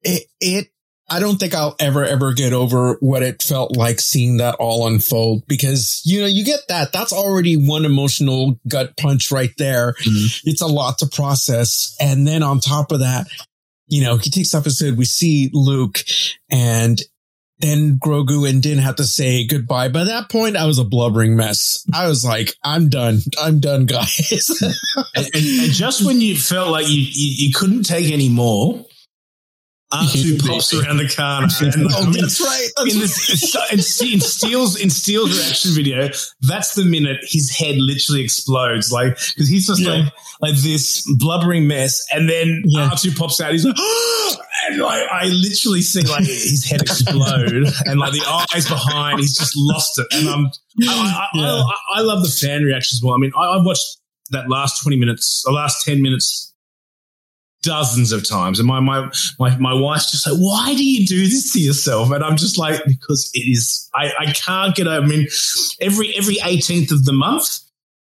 it, it, I don't think I'll ever, ever get over what it felt like seeing that all unfold because, you know, you get that. That's already one emotional gut punch right there. Mm-hmm. It's a lot to process. And then on top of that, you know, he takes off his hood. We see Luke and then Grogu and Din have to say goodbye. By that point, I was a blubbering mess. I was like, I'm done. I'm done, guys. and, and, and just when you felt like you, you, you couldn't take any more, Ah, R2 pops around the corner. And, oh, that's right. That's in, this, in, Steele's in Steele's reaction video, that's the minute his head literally explodes. Like because he's just Yeah. like like this blubbering mess, and then Yeah. R2 pops out. He's like, and like I literally see like his head explode, and like the eyes behind, he's just lost it. And I'm I, I, Yeah. I, I love the fan reactions well. I mean, I, I watched that last twenty minutes, the last ten minutes dozens of times. And my my my my wife's just like, why do you do this to yourself? And I'm just like, because it is I, I can't get over I mean, every every 18th of the month,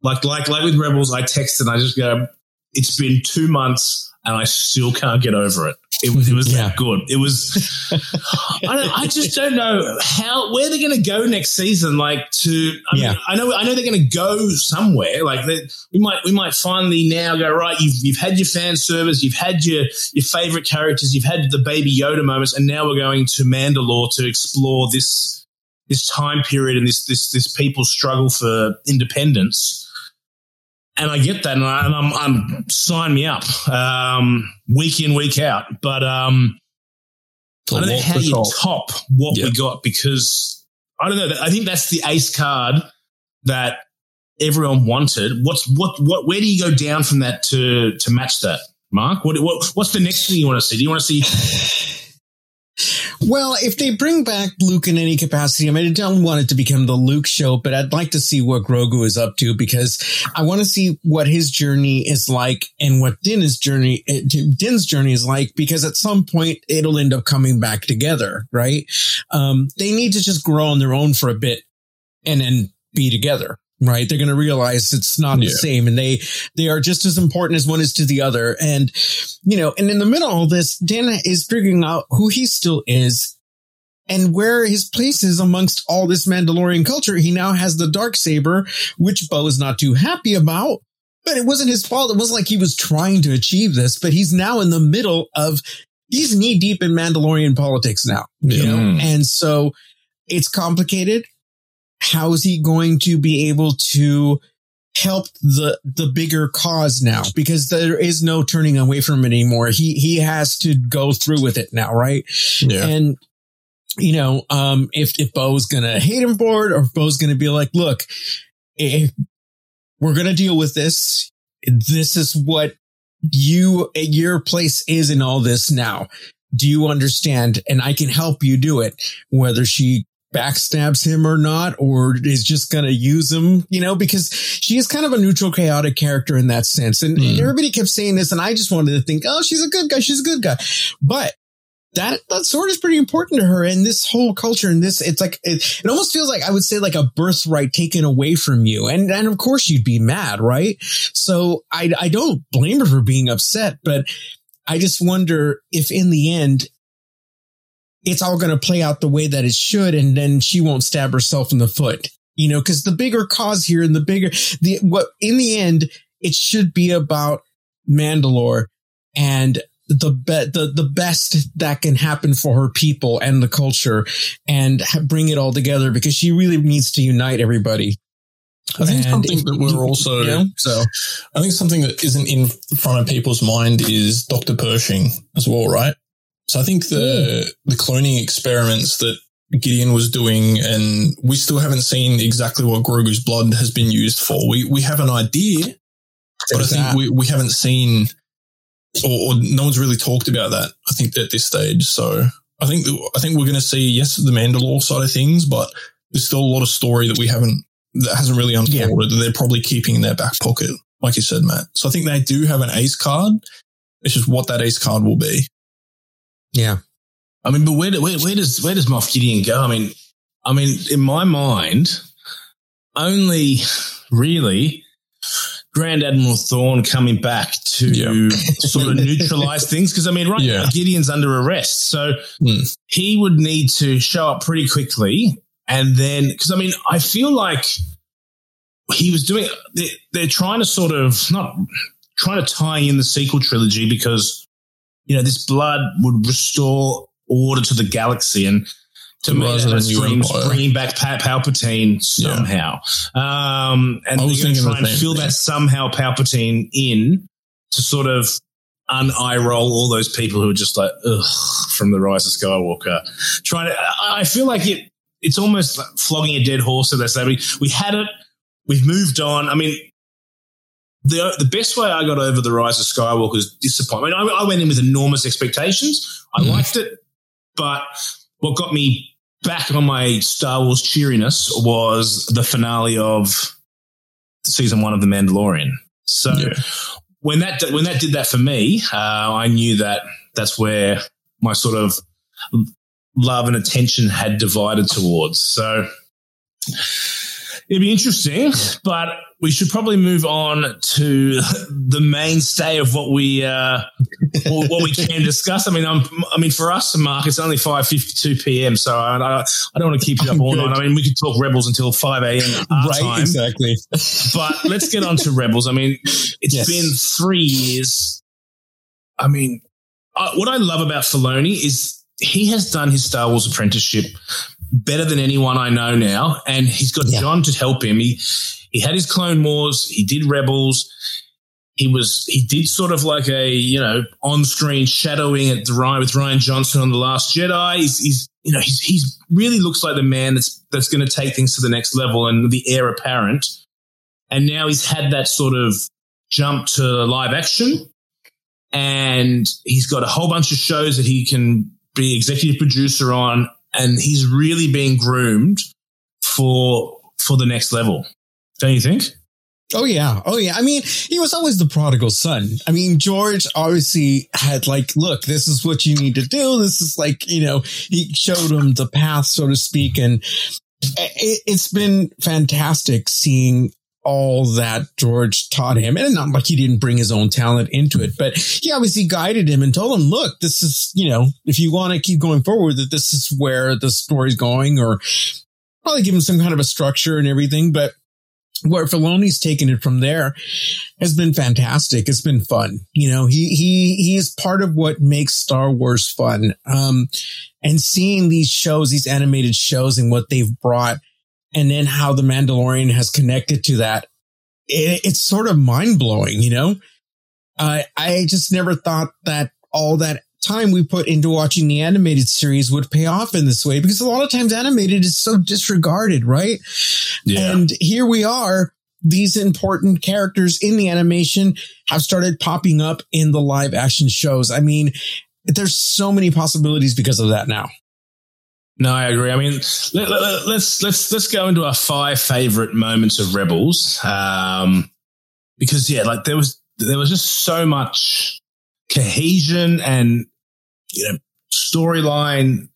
like like like with Rebels, I text and I just go, it's been two months and I still can't get over it. It was it was Yeah. that good. It was I don't I just don't know how where they're gonna go next season. Like to I mean, Yeah. I know I know they're gonna go somewhere. Like they, we might we might finally now go right. You've you've had your fan service, you've had your your favorite characters, you've had the baby Yoda moments, and now we're going to Mandalore to explore this this time period and this this this people's struggle for independence. And I get that, and, I, and I'm, I'm sign me up um, week in week out. But um, I don't know how you top. top what we got because I don't know. I think that's the ace card that everyone wanted. What's what what? Where do you go down from that to to match that, Mark? What what what's the next thing you want to see? Do you want to see? Well, if they bring back Luke in any capacity, I mean, I don't want it to become the Luke show, but I'd like to see what Grogu is up to because I want to see what his journey is like and what Din's journey, eh, Din's journey is like, because at some point it'll end up coming back together, right? Um, they need to just grow on their own for a bit and then be together. Right. They're going to realize it's not the same and they, they are just as important as one is to the other. And, you know, and in the middle of all this, Dana is figuring out who he still is and where his place is amongst all this Mandalorian culture. He now has the dark saber, which Bo is not too happy about. But it wasn't his fault. It wasn't like he was trying to achieve this, but he's now in the middle of, he's knee deep in Mandalorian politics now, you Yeah. know? Mm. And so it's complicated. How is he going to be able to help the, the bigger cause now? Because there is no turning away from it anymore. He, he has to go through with it now, right? Yeah. And you know, um, if if Bo's gonna hate him for it, or if Bo's gonna be like, look, if we're gonna deal with this, this is what you your place is in all this now. Do you understand? And I can help you do it, whether she backstabs him or not, or is just going to use him, you know, because she is kind of a neutral, chaotic character in that sense. And, and Mm. everybody kept saying this, and I just wanted to think, oh, she's a good guy. She's a good guy. But that that sword is pretty important to her and this whole culture and this it's like it, it almost feels like i would say like a birthright taken away from you and and of course you'd be mad right so i i don't blame her for being upset but i just wonder if in the end it's all going to play out the way that it should. And then she won't stab herself in the foot, you know, cause the bigger cause here and the bigger, the, what in the end, it should be about Mandalore and the be- the the best that can happen for her people and the culture and ha- bring it all together because she really needs to unite everybody. I think And something if- that we're also know, so I think something that isn't in front of people's mind is Dr. Pershing as well, right? So I think the hmm. the cloning experiments that Gideon was doing, and we still haven't seen exactly what Grogu's blood has been used for. We we have an idea, but I think that. we, we haven't seen, or, or no one's really talked about that. I think at this stage, so I think I think we're going to see yes the Mandalore side of things, but there's still a lot of story that we haven't that hasn't really unfolded. That they're probably keeping in their back pocket, like you said, Matt. So I think they do have an ace card. It's just what that ace card will be. Yeah, I mean, but where, where, where does where does Moff Gideon go? I mean, I mean, in my mind, only really Grand Admiral Thrawn coming back to sort of neutralize things. Because I mean, right Yeah. now Gideon's under arrest, so Hmm. he would need to show up pretty quickly, and then because I mean, I feel like he was doing. They're, they're trying to sort of not trying to tie in the sequel trilogy because you know this blood would restore order to the galaxy and to me that the new screams empire. bringing back pa- Palpatine Yeah. somehow. Um, and I was thinking try and same fill thing. that somehow Palpatine in to sort of un-eye roll all those people who are just like, ugh, from the Rise of Skywalker. Trying to, I feel like it, it's almost like flogging a dead horse. As they say, we, we had it, we've moved on. I mean, the the best way I got over the Rise of Skywalker is disappointment. I, I went in with enormous expectations. I Mhm. liked it, but what got me back on my Star Wars cheeriness was the finale of season one of The Mandalorian. So Yeah. when that when that did that for me, uh, I knew that that's where my sort of love and attention had divided towards. So it'd be interesting, but we should probably move on to the mainstay of what we uh, what we can discuss. I mean, I'm, I mean, for us, Mark, it's only five fifty two p.m. So I, I, I don't want to keep you up all Good. night. I mean, we could talk Rebels until five a.m. right, time, exactly. but let's get on to Rebels. I mean, it's Yes. been three years. I mean, uh, what I love about Filoni is he has done his Star Wars apprenticeship better than anyone I know now, and he's got Yeah. John to help him. He he had his Clone Wars, he did Rebels. He was he did sort of like a you know on screen shadowing at the Ryan with Rian Johnson on the Last Jedi. He's, he's you know he's he's really looks like the man that's that's going to take things to the next level and the heir apparent. And now he's had that sort of jump to live action, and he's got a whole bunch of shows that he can be executive producer on, and he's really being groomed for for the next level. Don't you think? Oh yeah. Oh yeah. I mean, he was always the prodigal son. I mean, George obviously had like, look, this is what you need to do. This is like, you know, he showed him the path, so to speak. And it, it's been fantastic seeing all that George taught him. And not like he didn't bring his own talent into it, but he obviously guided him and told him, look, this is, you know, if you want to keep going forward, that this is where the story's going or probably give him some kind of a structure and everything. But where Filoni's taken it from there has been fantastic. It's been fun. You know, he, he, he is part of what makes Star Wars fun. Um, and seeing these shows, these animated shows and what they've brought and then how the Mandalorian has connected to that. It, it's sort of mind blowing, you know? I, I just never thought that all that time we put into watching the animated series would pay off in this way because a lot of times animated is so disregarded, right? Yeah. And here we are. These important characters in the animation have started popping up in the live action shows. I mean, there's so many possibilities because of that now. No, I agree. I mean, let, us let's let's let's go into our five favorite moments of Rebels, um, because yeah, like there was there was just so much cohesion and you know storyline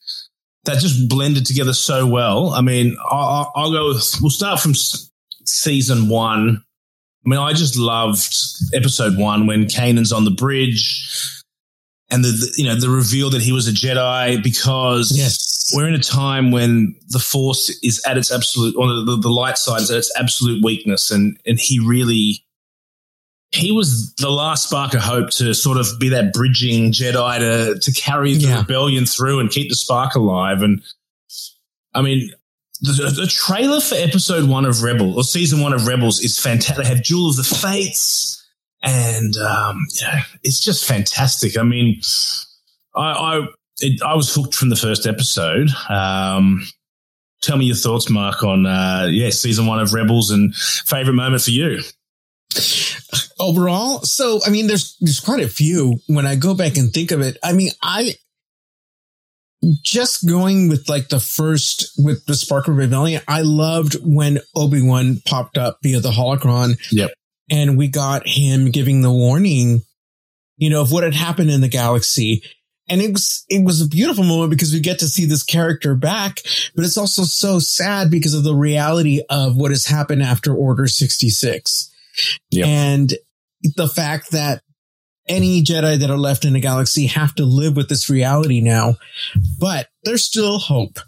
that just blended together so well. I mean, I'll, I'll go. With, we'll start from season one. I mean, I just loved episode one when Kanan's on the bridge. and the, the you know the reveal that he was a Jedi because Yes. We're in a time when the Force is at its absolute or the, the light side is at its absolute weakness, and and he really he was the last spark of hope to sort of be that bridging Jedi to to carry the Yeah. rebellion through and keep the spark alive. And I mean, the, the trailer for episode one of Rebel or season one of Rebels is fantastic. They have Duel of the Fates, and um, you know, it's just fantastic. I mean, I I, it, I was hooked from the first episode. Um, tell me your thoughts, Mark, on uh, yeah, season one of Rebels and favorite moment for you. overall so i mean there's there's quite a few when i go back and think of it i mean i just going with like the first with the spark of rebellion i loved when obi-wan popped up via the holocron Yep. and we got him giving the warning you know of what had happened in the galaxy and it was it was a beautiful moment because we get to see this character back but it's also so sad because of the reality of what has happened after order 66 Yep. and the fact that any Jedi that are left in the galaxy have to live with this reality now, but there's still hope.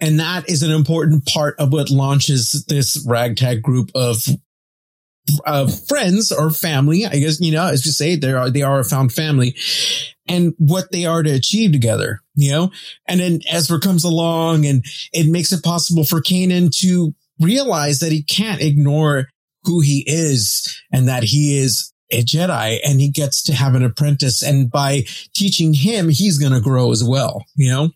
And that is an important part of what launches this ragtag group of of friends or family. I guess, you know, as you say, they are, they are a found family and what they are to achieve together, you know? And then Ezra comes along and it makes it possible for Kanan to realize that he can't ignore who he is and that he is a Jedi and he gets to have an apprentice. And by teaching him, he's going to grow as well, you know?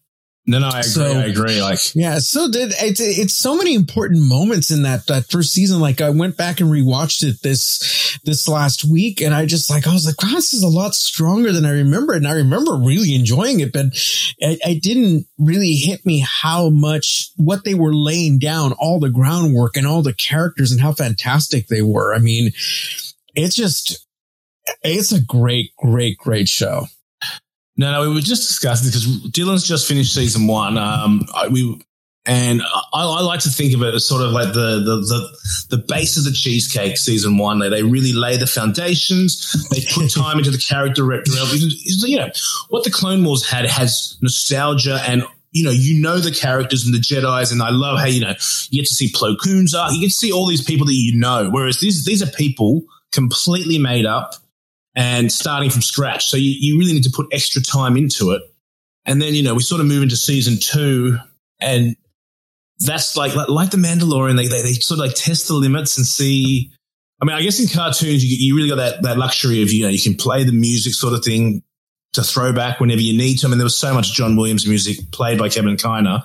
No, no, I agree. So- I agree. Like, Yeah. So did it's, it's so many important moments in that, that first season. Like I went back and rewatched it this, this last week and I just like, I was like, wow, this is a lot stronger than I remember. And I remember really enjoying it, but it, it didn't really hit me how much what they were laying down, all the groundwork and all the characters and how fantastic they were. I mean, it's just, it's a great, great, great show. No, no, we were just discussing because Dylan's just finished season one. Um, I, we and I, I like to think of it as sort of like the the the, the base of the cheesecake. Season one, they they really lay the foundations. They put time into the character rep. You know what the Clone Wars had has nostalgia and. You know, you know the characters and the Jedi's, and I love how you know you get to see Plo Koon's art. You get to see all these people that you know. Whereas these these are people completely made up and starting from scratch. So you, you really need to put extra time into it. And then, you know, we sort of move into season two and that's like, like, like the Mandalorian, they, they, they sort of like test the limits and see. I mean, I guess in cartoons, you, you really got that, that luxury of, you know, you can play the music sort of thing to throw back whenever you need to. I mean, there was so much John Williams music played by Kevin Kiner.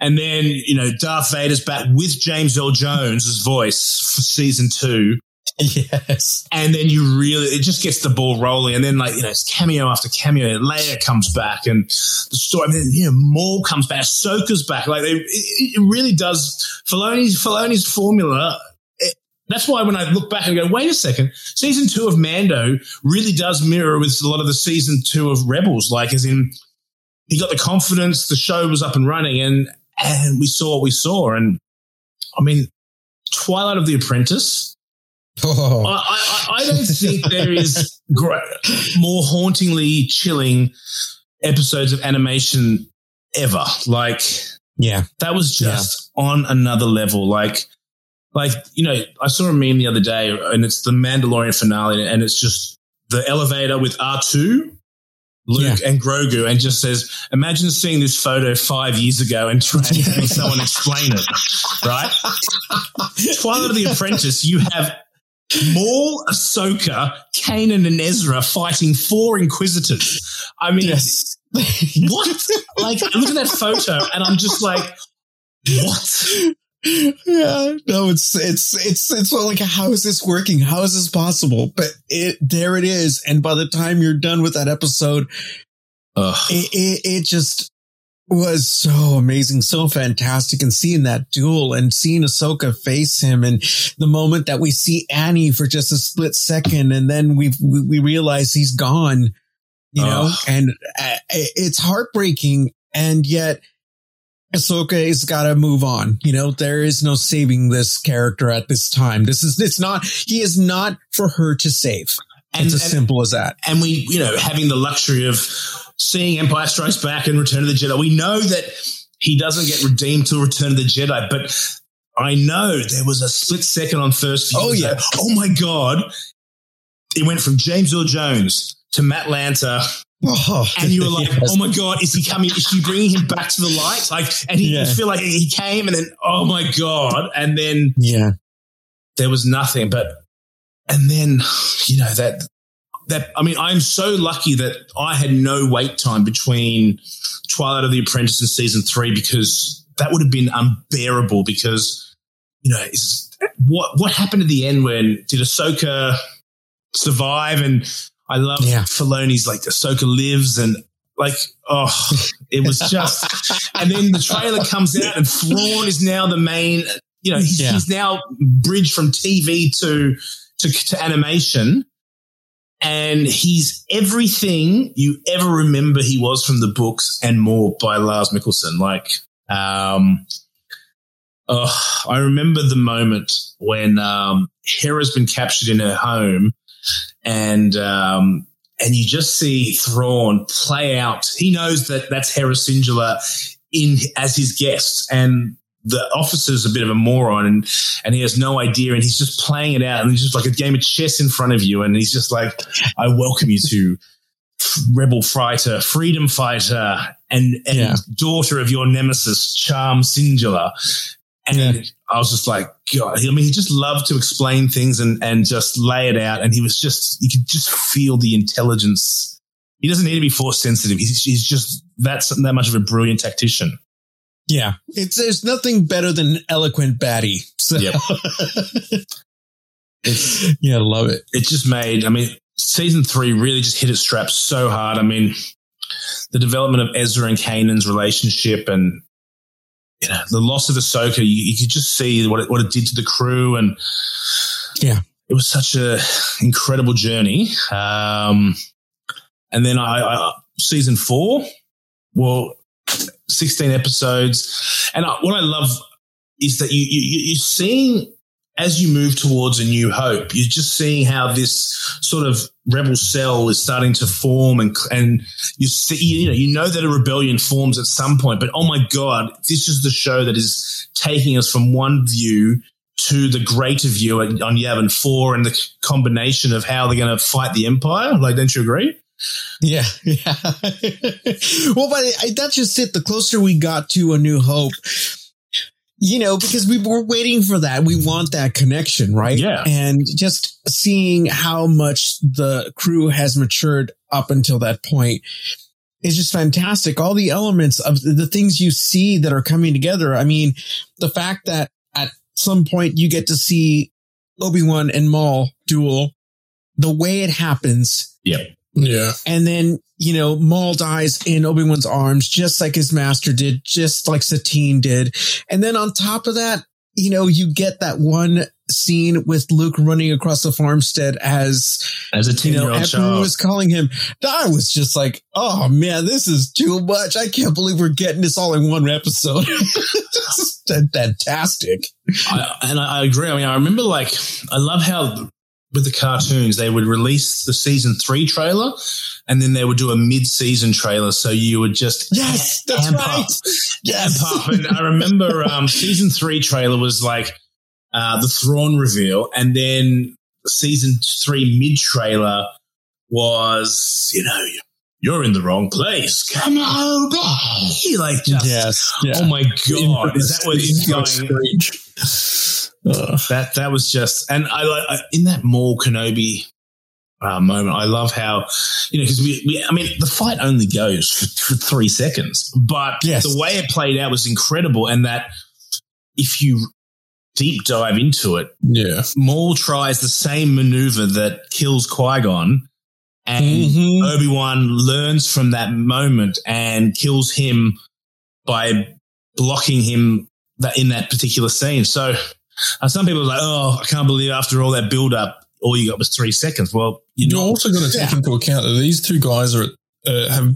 And then, you know, Darth Vader's back with James Earl Jones' voice for season two Yes. and then you really it just gets the ball rolling. And then like you know it's cameo after cameo. Leia comes back and the story I mean, you know Maul comes back. Ahsoka's back. Like they, it, it really does Filoni's Filoni's formula that's why when I look back and go wait a second season two of Mando really does mirror with a lot of the season two of Rebels. Like as in he got the confidence the show was up and running and and we saw what we saw. And I mean Twilight of the Apprentice Oh. I, I, I don't think there is more hauntingly chilling episodes of animation ever. Like Yeah. that was just on another level. Like, like you know, I saw a meme the other day, and it's the Mandalorian finale, and it's just the elevator with R two. Luke and Grogu, and just says, "Imagine seeing this photo five years ago and trying to having someone explain it." Right? Twilight of the Apprentice, you have Maul, Ahsoka, Kanan, and Ezra fighting four Inquisitors. I mean, Yes. what? Like, I look at that photo and I'm just like, what? yeah. No, it's it's it's it's like how is this working? How is this possible? But it there it is. And by the time you're done with that episode, it, it, it just was so amazing, so fantastic. And seeing that duel and seeing Ahsoka face him and the moment that we see Annie for just a split second and then we we, we realize he's gone, you know, and uh, it's heartbreaking. And yet Ahsoka has got to move on. You know, there is no saving this character at this time. This is, it's not, he is not for her to save. And, it's as and- simple as that. and we, you know, having the luxury of seeing Empire Strikes Back and Return of the Jedi, we know that he doesn't get redeemed till Return of the Jedi, but I know there was a split second on first view. Oh, yeah. that, oh my God. It went from James Earl Jones to Matt Lanter, Oh, and you were like, yes. "Oh my god, is he coming? Is she bringing him back to the light?" Like, and he Yeah. you feel like he came, and then, "Oh my god!" And then yeah, there was nothing but and then you know that that i mean i'm so lucky that i had no wait time between twilight of the apprentice and season three because that would have been unbearable because you know what what happened at the end when did ahsoka survive and i love Yeah. Filoni's like ahsoka lives and like oh it was just and then the trailer comes out and Thrawn is now the main you know he's, Yeah. he's now bridged from tv to to, to animation and he's everything you ever remember he was from the books and more by lars mikkelsen like um oh, i remember the moment when um hera's been captured in her home and um and you just see Thrawn play out. He knows that that's Hera Syndulla in as his guest, and the officer's a bit of a moron, and and he has no idea, and he's just playing it out, and he's just like a game of chess in front of you, and he's just like, "I welcome you to rebel fighter, freedom fighter, and and Yeah. daughter of your nemesis, Cham Syndulla." And Yeah. I was just like, God, I mean, he just loved to explain things and, and just lay it out. And he was just, you could just feel the intelligence. He doesn't need to be force sensitive. He's, he's just that's that much of a brilliant tactician. Yeah. It's there's nothing better than eloquent baddie. So, Yep. It's, yeah, love it. it just made, I mean, season three really just hit its straps so hard. I mean, the development of Ezra and Kanan's relationship and, you know, the loss of Ahsoka, you, you could just see what it, what it did to the crew. And Yeah. it was such a incredible journey. Um, and then I, I season four, well, 16 episodes. And I, what I love is that you, you, you're seeing as you move towards a new hope, you're just seeing how this sort of rebel cell is starting to form and, and you see, you know, you know that a rebellion forms at some point, but oh my God, this is the show that is taking us from one view to the greater view on Yavin 4 and the combination of how they're going to fight the Empire. Like, don't you agree? Yeah, yeah. well, but I, that's just it. The closer we got to A New Hope, you know, because we were waiting for that. We want that connection, right? Yeah. And just seeing how much the crew has matured up until that point is just fantastic. All the elements of the, things you see that are coming together. I mean, the fact that at some point you get to see Obi-Wan and Maul duel, the way it happens Yeah. And then, you know, Maul dies in Obi-Wan's arms, just like his master did, just like Satine did. And then on top of that, you know, you get that one scene with Luke running across the farmstead as, As a 10 you know, everyone child. was calling him. I was just like, oh man, this is too much. I can't believe we're getting this all in one episode. fantastic. I, and I, I agree. I mean, I remember like, I love how with the cartoons, they would release the season three trailer and then they would do a mid season trailer. So you would just Yes, that's amp right. up, Yes. amp up. And I remember um, season three trailer was like uh, the Thrawn reveal. And then season three mid trailer was, you know, you're in the wrong place. Come on, baby. Like, just, Yes. Yeah. oh my God. Is that where this is going? Uh, That that was just, and I like I- in that Maul Kenobi uh, moment. I love how you know because we, we, I mean, the fight only goes for, for three seconds, but Yes. the way it played out was incredible, and that if you deep dive into it, yeah. Maul tries the same maneuver that kills Qui Gon, and Mhm. Obi Wan learns from that moment and kills him by blocking him that in that particular scene. So uh, some people are like, "Oh, I can't believe after all that build up, all you got was three seconds." Well, you You've know, also got to take Yeah. into account that these two guys are uh, have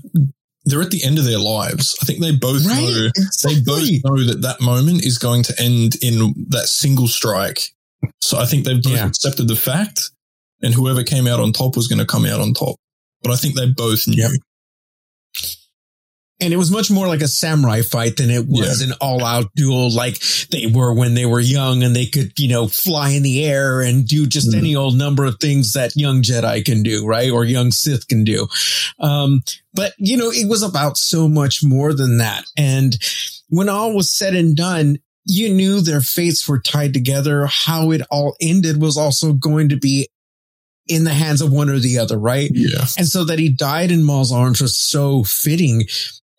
they're at the end of their lives. I think they both know Right? they both know that that moment is going to end in that single strike. So I think they've both Yeah. accepted the fact and whoever came out on top was going to come out on top. But I think they both knew. And it was much more like a samurai fight than it was an all out duel like they were when they were young and they could, you know, fly in the air and do just Mhm. any old number of things that young Jedi can do, right? Or young Sith can do. Um, but you know, it was about so much more than that. And when all was said and done, you knew their fates were tied together. How it all ended was also going to be in the hands of one or the other, right? Yeah. And so that he died in Maul's arms was so fitting.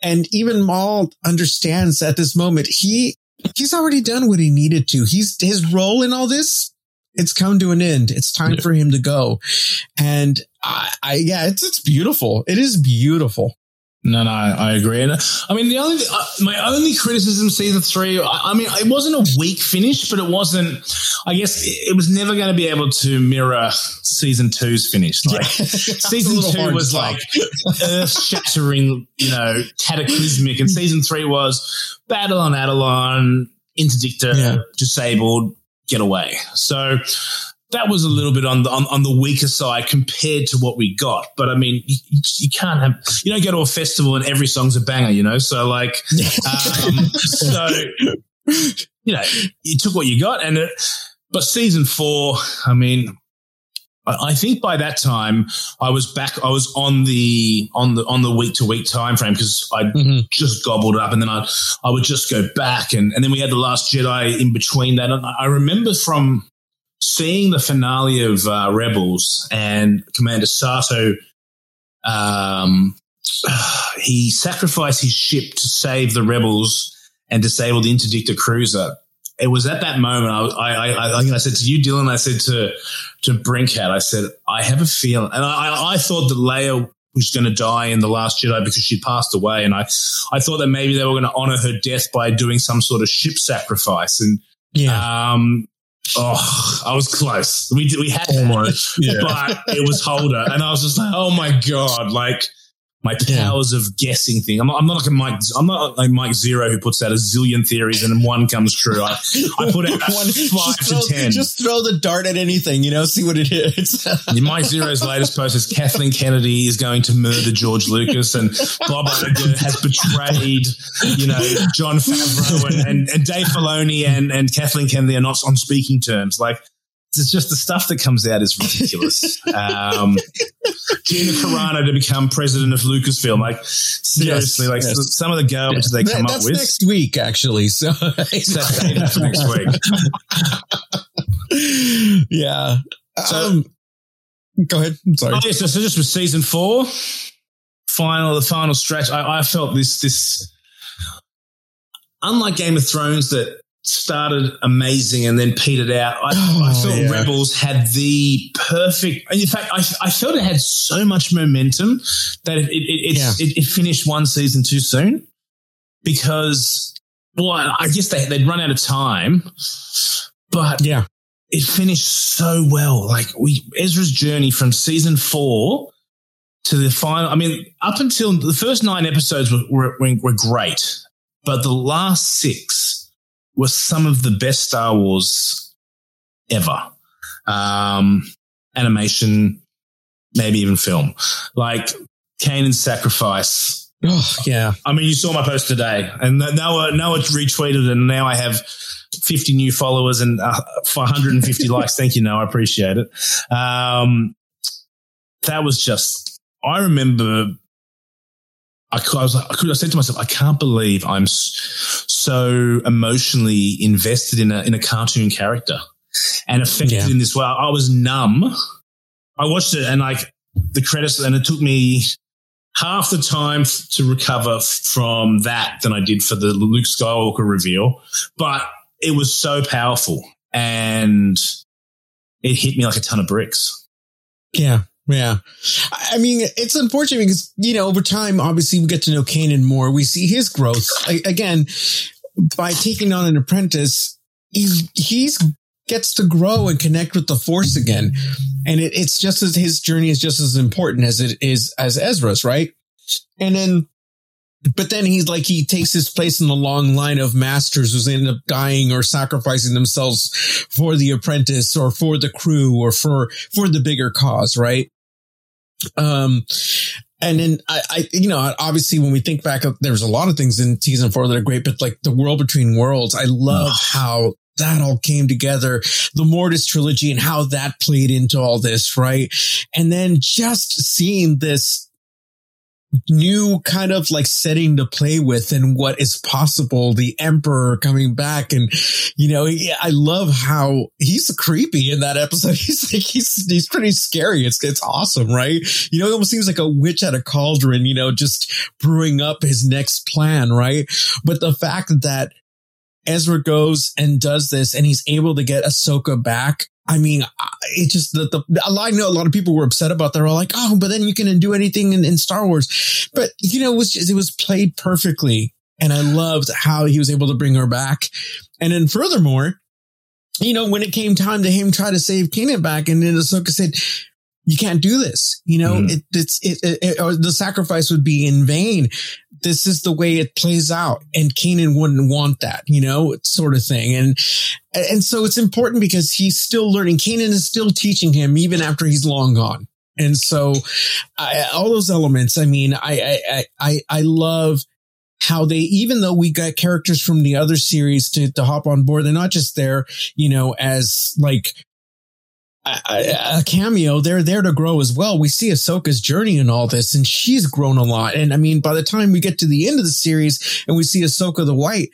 And even Maul understands at this moment, he, he's already done what he needed to. He's his role in all this. It's come to an end. It's time Yeah. for him to go. And I, I, yeah, it's, it's beautiful. It is beautiful. No, no, I, agree. And I mean, the only uh, my only criticism season three. I, I mean, it wasn't a weak finish, but it wasn't. I guess it, it was never going to be able to mirror season two's finish. Like a season two was like earth shattering, you know, cataclysmic, and season three was battle on Atollon, interdictor Yeah. disabled, get away. So that was a little bit on the on, on the weaker side compared to what we got. But I mean, you, you can't have you don't go to a festival and every song's a banger, you know. So like, um, so you know, you took what you got, and it. But season four, I mean, I I think by that time I was back. I was on the on the on the week to week time frame because I Mhm. just gobbled it up, and then I I would just go back, and and then we had the Last Jedi in between that. And I remember from seeing the finale of uh, Rebels and Commander Sato, um, he sacrificed his ship to save the rebels and disable the interdictor cruiser. It was at that moment I, I, I, I think I said to you, Dylan. I said to to Brinkhead, I said I have a feeling, and I, I thought that Leia was going to die in the Last Jedi because she passed away, and I I thought that maybe they were going to honor her death by doing some sort of ship sacrifice, and Yeah. um, oh, I was close. We did, we had Almost. Yeah. but it was Holdo, and I was just like, oh my god, like my Yeah. powers of guessing thing. I'm not, I'm not like a Mike. I'm not like Mike Zeroh who puts out a zillion theories and then one comes true. I, I put out One- five to throw, ten. Just throw the dart at anything, you know, see what it hits. Mike Zeroh's latest post is Kathleen Kennedy is going to murder George Lucas and Bob Iger has betrayed, you know, Jon Favreau and, and, and Dave Filoni and, and Kathleen Kennedy are not on speaking terms. Like, it's just the stuff that comes out is ridiculous. Um, Gina Carano to become president of Lucasfilm. Like, seriously, Yes, like yes. some of the garbage they That- come up that's with. next week, actually. So, That's next week. yeah. So- um, go ahead. I'm sorry. Oh, yes, so, so just with season four, final the final stretch, I, I felt this this unlike Game of Thrones that started amazing and then petered out. I, I Oh, felt yeah. Rebels had the perfect. In fact, I, I felt it had so much momentum that it it, it, Yeah. it, it finished one season too soon because. Well, I guess they, they'd run out of time, but Yeah. it finished so well. Like we Ezra's journey from season four to the final. I mean, up until the first nine episodes were, were, were great, but the last six were some of the best Star Wars ever. Um, animation, maybe even film. Like Kanan's sacrifice. Oh, yeah. I mean, you saw my post today, and Noah Noah retweeted, and now I have 50 new followers and uh, 150 likes. Thank you, Noah. I appreciate it. Um, that was just. I remember. I, I was. like- I, could, I said to myself, I can't believe I'm so emotionally invested in a in a cartoon character and affected Yeah. in this way. I was numb. I watched it and like the credits, and it took me half the time to recover from that than I did for the Luke Skywalker reveal. But it was so powerful and it hit me like a ton of bricks. Yeah. Yeah. I mean, it's unfortunate because, you know, over time, obviously we get to know Kanan more. We see his growth. I, again, by taking on an apprentice, he's, he's gets to grow and connect with the force again. And it, it's just as his journey is just as important as it is as Ezra's, right? And then but then he's like he takes his place in the long line of masters who's end up dying or sacrificing themselves for the apprentice or for the crew or for for the bigger cause right um and then I, I you know obviously when we think back there's a lot of things in season four that are great but like the world between worlds i love how that all came together, the Mortis trilogy and how that played into all this, right? And then just seeing this new kind of like setting to play with and what is possible. The emperor coming back and, you know, I love how he's creepy in that episode. He's like, he's, he's pretty scary. It's, it's awesome, right? You know, it almost seems like a witch at a cauldron, you know, just brewing up his next plan, right? But the fact that Ezra goes and does this and he's able to get Ahsoka back. I mean, it just the, the I know a lot of people were upset about that. They're all like, oh, but then you can do anything in, in Star Wars. But you know, it was just, it was played perfectly. And I loved how he was able to bring her back. And then furthermore, you know, when it came time to him try to save Kanan back, and then Ahsoka said, you can't do this. You know, mm. it, it's, it, it, it, or the sacrifice would be in vain. This is the way it plays out. And Kanan wouldn't want that, you know, sort of thing. And, and so it's important because he's still learning. Kanan is still teaching him even after he's long gone. And so I, all those elements, I mean, I, I, I, I love how they, even though we got characters from the other series to, to hop on board, they're not just there, you know, as like a, a, cameo. They're there to grow as well. We see Ahsoka's journey in all this, and she's grown a lot. And I mean, by the time we get to the end of the series and we see Ahsoka the White,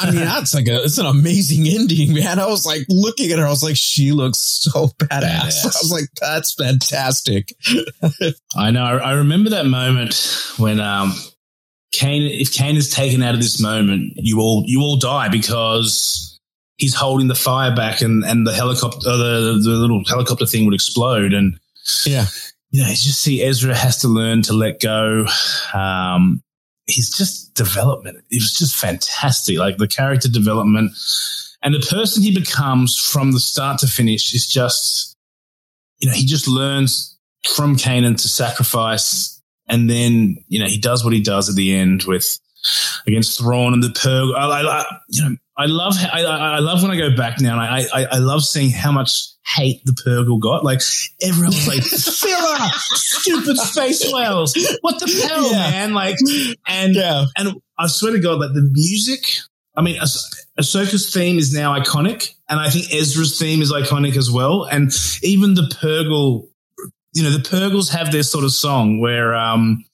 I mean, that's like a, it's an amazing ending, man. I was like looking at her. I was like, she looks so badass. I was like, that's fantastic. I know. I remember that moment when, um, Kane, if Kane is taken out of this moment, you all, you all die because he's holding the fire back and, and the helicopter, uh, the, the little helicopter thing would explode. And yeah, you know, you just see Ezra has to learn to let go. Um, he's just development. It was just fantastic. Like the character development and the person he becomes from the start to finish is just, you know, he just learns from Kanan to sacrifice. And then, you know, he does what he does at the end with against Thrawn and the Purg. I, I, you know, I love I, I love when I go back now. I, I I love seeing how much hate the Purrgil got. Like everyone was like filler, stupid space whales. What the hell, yeah. man? Like and yeah. and I swear to God, like the music. I mean, ah- Ahsoka's theme is now iconic, and I think Ezra's theme is iconic as well. And even the Purrgil, you know, the Purrgils have their sort of song where um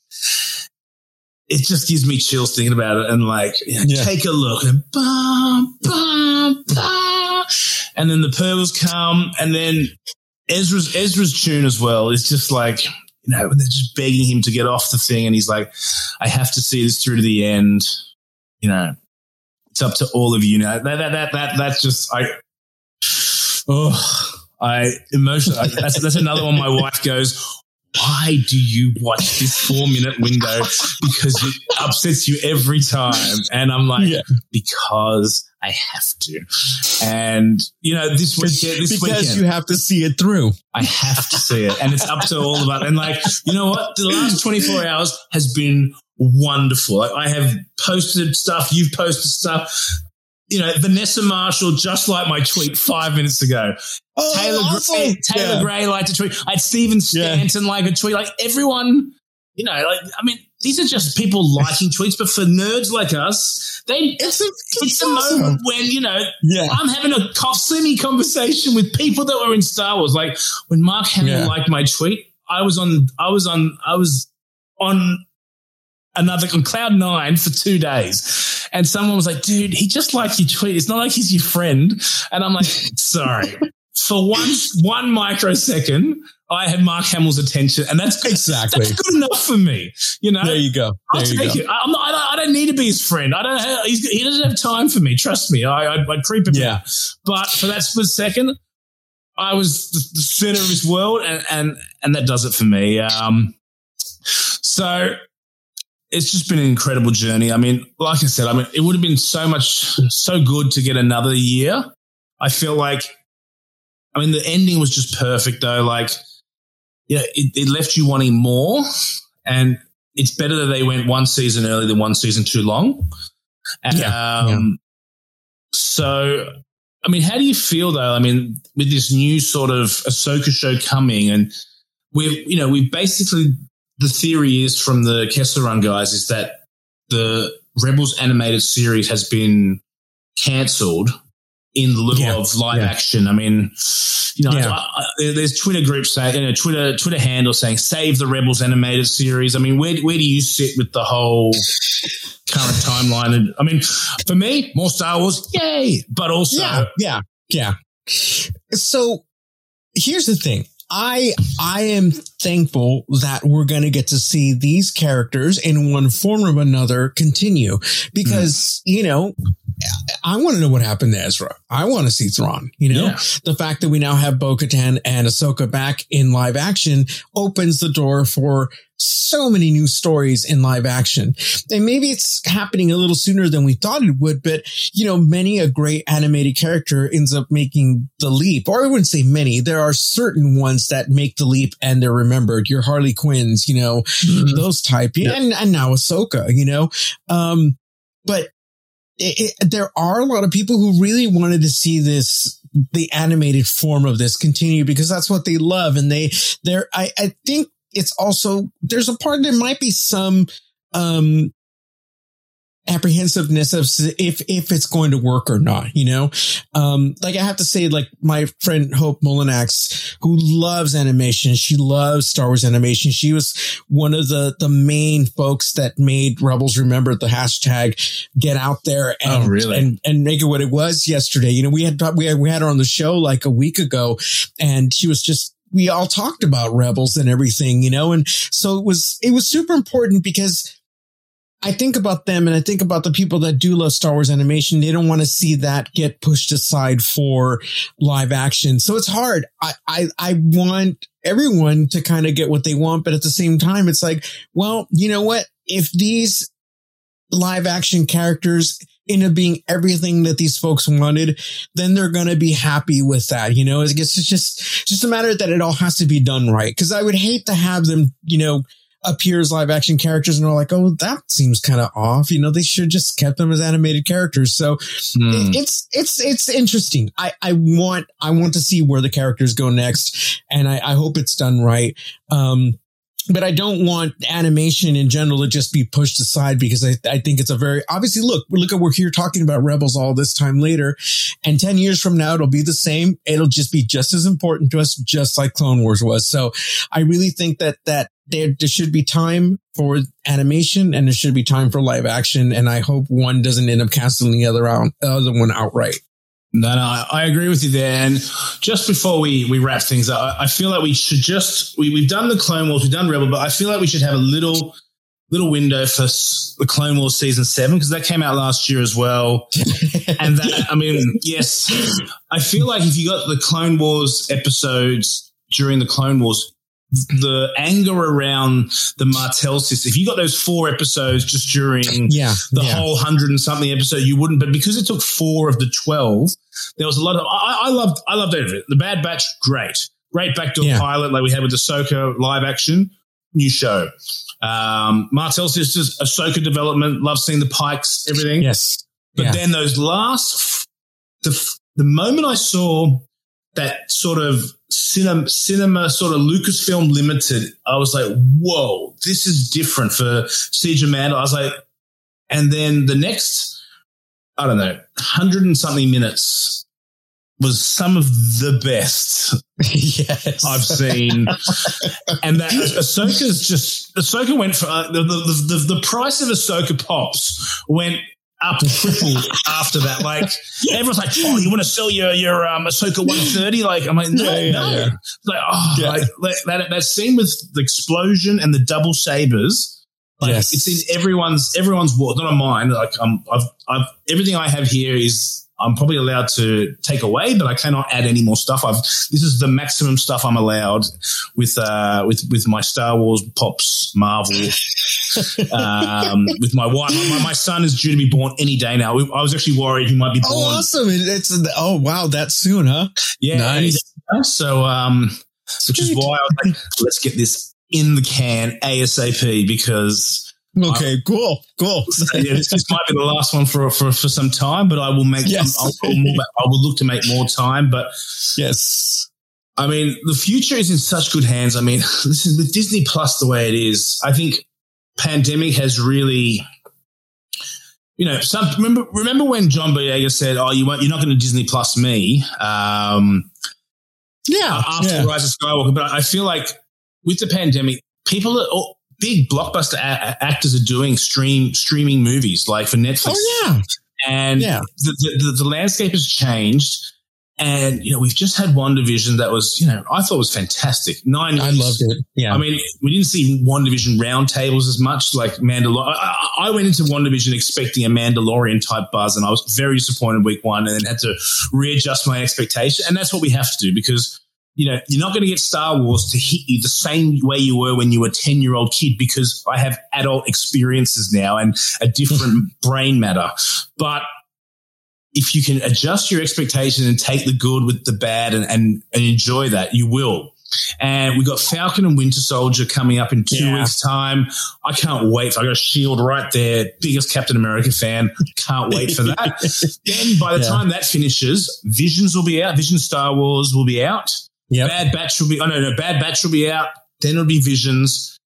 it just gives me chills thinking about it and like you know, yeah. take a look and bum, bum, bum. and then the Purrgils come and then Ezra's Ezra's tune as well is just like you know they're just begging him to get off the thing and he's like I have to see this through to the end you know it's up to all of you now that that that that that's just I oh I emotionally that's that's another one my wife goes why do you watch this four minute window? Because it upsets you every time. And I'm like, yeah. because I have to. And, you know, this weekend, this because weekend, you have to see it through. I have to see it. And it's up to all of us. And like, you know what? The last 24 hours has been wonderful. Like, I have posted stuff. You've posted stuff you know, Vanessa Marshall, just like my tweet five minutes ago. Oh, Taylor, awesome. Gray, Taylor yeah. Gray liked a tweet. I had Stephen Stanton yeah. like a tweet. Like everyone, you know, like I mean, these are just people liking tweets, but for nerds like us, they it's a it's, it's a awesome. moment when you know yeah. I'm having a semi conversation with people that were in Star Wars. Like when Mark Hamill yeah. liked my tweet, I was on, I was on, I was on another on cloud nine for two days. And someone was like, dude, he just liked your tweet. It's not like he's your friend. And I'm like, sorry. For one, one microsecond, I had Mark Hamill's attention, and that's good. exactly that's good enough for me. You know, there you go. There I'll you take go. it. I'm not, I, don't, I don't need to be his friend. I don't. Have, he doesn't have time for me. Trust me. I, I, I creep him yeah. out. But for that split second, I was the, the center of his world, and and and that does it for me. Um, so it's just been an incredible journey. I mean, like I said, I mean, it would have been so much, so good to get another year. I feel like, I mean, the ending was just perfect though. Like, yeah, it, it left you wanting more. And it's better that they went one season early than one season too long. Yeah, Um, So, I mean, how do you feel though? I mean, with this new sort of Ahsoka show coming, and we've, you know, we basically the theory is from the Kessel Run guys is that the Rebels animated series has been cancelled in lieu Yeah, of live yeah. action. I mean, you know, Yeah. I- I- there's Twitter groups saying, you know, Twitter Twitter handles saying save the Rebels animated series. I mean, where where do you sit with the whole current timeline? And I mean, for me, more Star Wars, yay! But also, yeah, yeah, yeah. So here's the thing. I I am thankful that we're going to get to see these characters in one form or another continue because mm. you know I want to know what happened to Ezra. I want to see Thrawn. You know, Yeah. the fact that we now have Bo-Katan and Ahsoka back in live action opens the door for so many new stories in live action. And maybe it's happening a little sooner than we thought it would, but you know, many a great animated character ends up making the leap. Or I wouldn't say many. There are certain ones that make the leap and they're remembered. Your Harley Quinns, you know, those type. And, and now Ahsoka, you know. Um, but it, there are a lot of people who really wanted to see this the animated form of this continue because that's what they love and they they're I, I think it's also there's a part there might be some um apprehensiveness of if if it's going to work or not you know? Um like i have to say like my friend hope molinax who loves animation she loves star wars animation she was one of the the main folks that made rebels remember the hashtag get out there and Oh, really? and and make it what it was yesterday. You know we had we had we had her on the show like a week ago and she was just we all talked about rebels and everything you know? And so it was it was super important because I think about them and I think about the people that do love Star Wars animation. They don't want to see that get pushed aside for live action. So it's hard. I, I, I want everyone to kind of get what they want, but at the same time, it's like, well, you know what? If these live action characters end up being everything that these folks wanted, then they're going to be happy with that. You know, I guess it's just, just a matter that it all has to be done right. Cause I would hate to have them, you know, appear as live action characters and are like, oh, that seems kind of off. You know, they should just kept them as animated characters. So it- it's it's it's interesting. I I want I want to see where the characters go next, and I, I hope it's done right. Um, but I don't want animation in general to just be pushed aside because I, I think it's a very obviously look look at we're here talking about rebels all this time later, and ten years from now it'll be the same. It'll just be just as important to us, just like Clone Wars was. So I really think that that there, there should be time for animation and there should be time for live action, and I hope one doesn't end up canceling the other out other one outright. No, no, I, I agree with you there. And just before we, we wrap things up, I, I feel like we should just we, we've done the Clone Wars, we've done Rebel, but I feel like we should have a little little window for s- the Clone Wars season seven because that came out last year as well. and that, I mean, yes, I feel like if you got the Clone Wars episodes during the Clone Wars, the anger around the Martez system, if you got those four episodes just during Yeah, the yeah. whole hundred and something episode, you wouldn't. But because it took four of the twelve, there was a lot of. I, I loved. I loved it. The Bad Batch, great, great backdoor Yeah. pilot like we had with Ahsoka live action, new show. Um, Martez sisters, Ahsoka development, love seeing the Pikes, everything. Yes. But Yeah. then those last, the the moment I saw that sort of cinema, cinema sort of Lucasfilm Limited, I was like, whoa, this is different for Siege of Mandalore. I was like, and then the next, I don't know, hundred and something minutes was some of the best yes. I've seen. and that Ahsoka's just Ahsoka went for uh, the, the the the price of Ahsoka pops went up triple after that. Like everyone's like, "Oh, you want to sell your your um, Ahsoka one thirty? Like I'm like, no, Yeah, yeah, no. yeah. It's like oh, Yeah. like, like, that that scene with the explosion and the double sabers. Like Yes. it's in everyone's everyone's war, not on mine. Like I'm, I've, I've everything I have here is I'm probably allowed to take away, but I cannot add any more stuff. I've this is the maximum stuff I'm allowed with uh with with my Star Wars pops Marvel. Um, with my wife, my, my son is due to be born any day now. I was actually worried he might be born. Oh, awesome! It's oh wow, that soon, huh? Yeah, Nice. So um, which is why I was like, let's get this in the can ASAP because Okay, cool, cool. yeah, this, this might be the last one for, for for some time, but I will make. Yes. I'll, I'll, more- I will look to make more time, but yes. I mean, the future is in such good hands. I mean, listen, with Disney Plus the way it is, I think pandemic has really, you know, some remember remember when John Boyega said, "Oh, you won't, you're not going to Disney Plus me." Um, Yeah. after yeah. Rise of Skywalker, but I feel like with the pandemic, people are. oh, Big blockbuster a- actors are doing stream streaming movies like for Netflix Oh yeah. and Yeah. the, the, the, the landscape has changed. And you know, we've just had WandaVision that was, you know, I thought was fantastic. Nine, I loved it. Yeah. I mean, we didn't see WandaVision roundtables as much like Mandalorian. I, I- went into WandaVision expecting a Mandalorian type buzz, and I was very disappointed week one, and then had to readjust my expectation. And that's what we have to do because you know you're not going to get Star Wars to hit you the same way you were when you were a ten year old kid because I have adult experiences now and a different brain matter. But if you can adjust your expectation and take the good with the bad and, and, and enjoy that, you will. And we got Falcon and Winter Soldier coming up in two Yeah. weeks' time. I can't wait. I got a shield right there. Biggest Captain America fan. Can't wait for that. then by the Yeah. time that finishes, Visions will be out. Vision Star Wars will be out. Yep. Bad Batch will be. Oh no, no, Bad Batch will be out. Then it'll be Visions.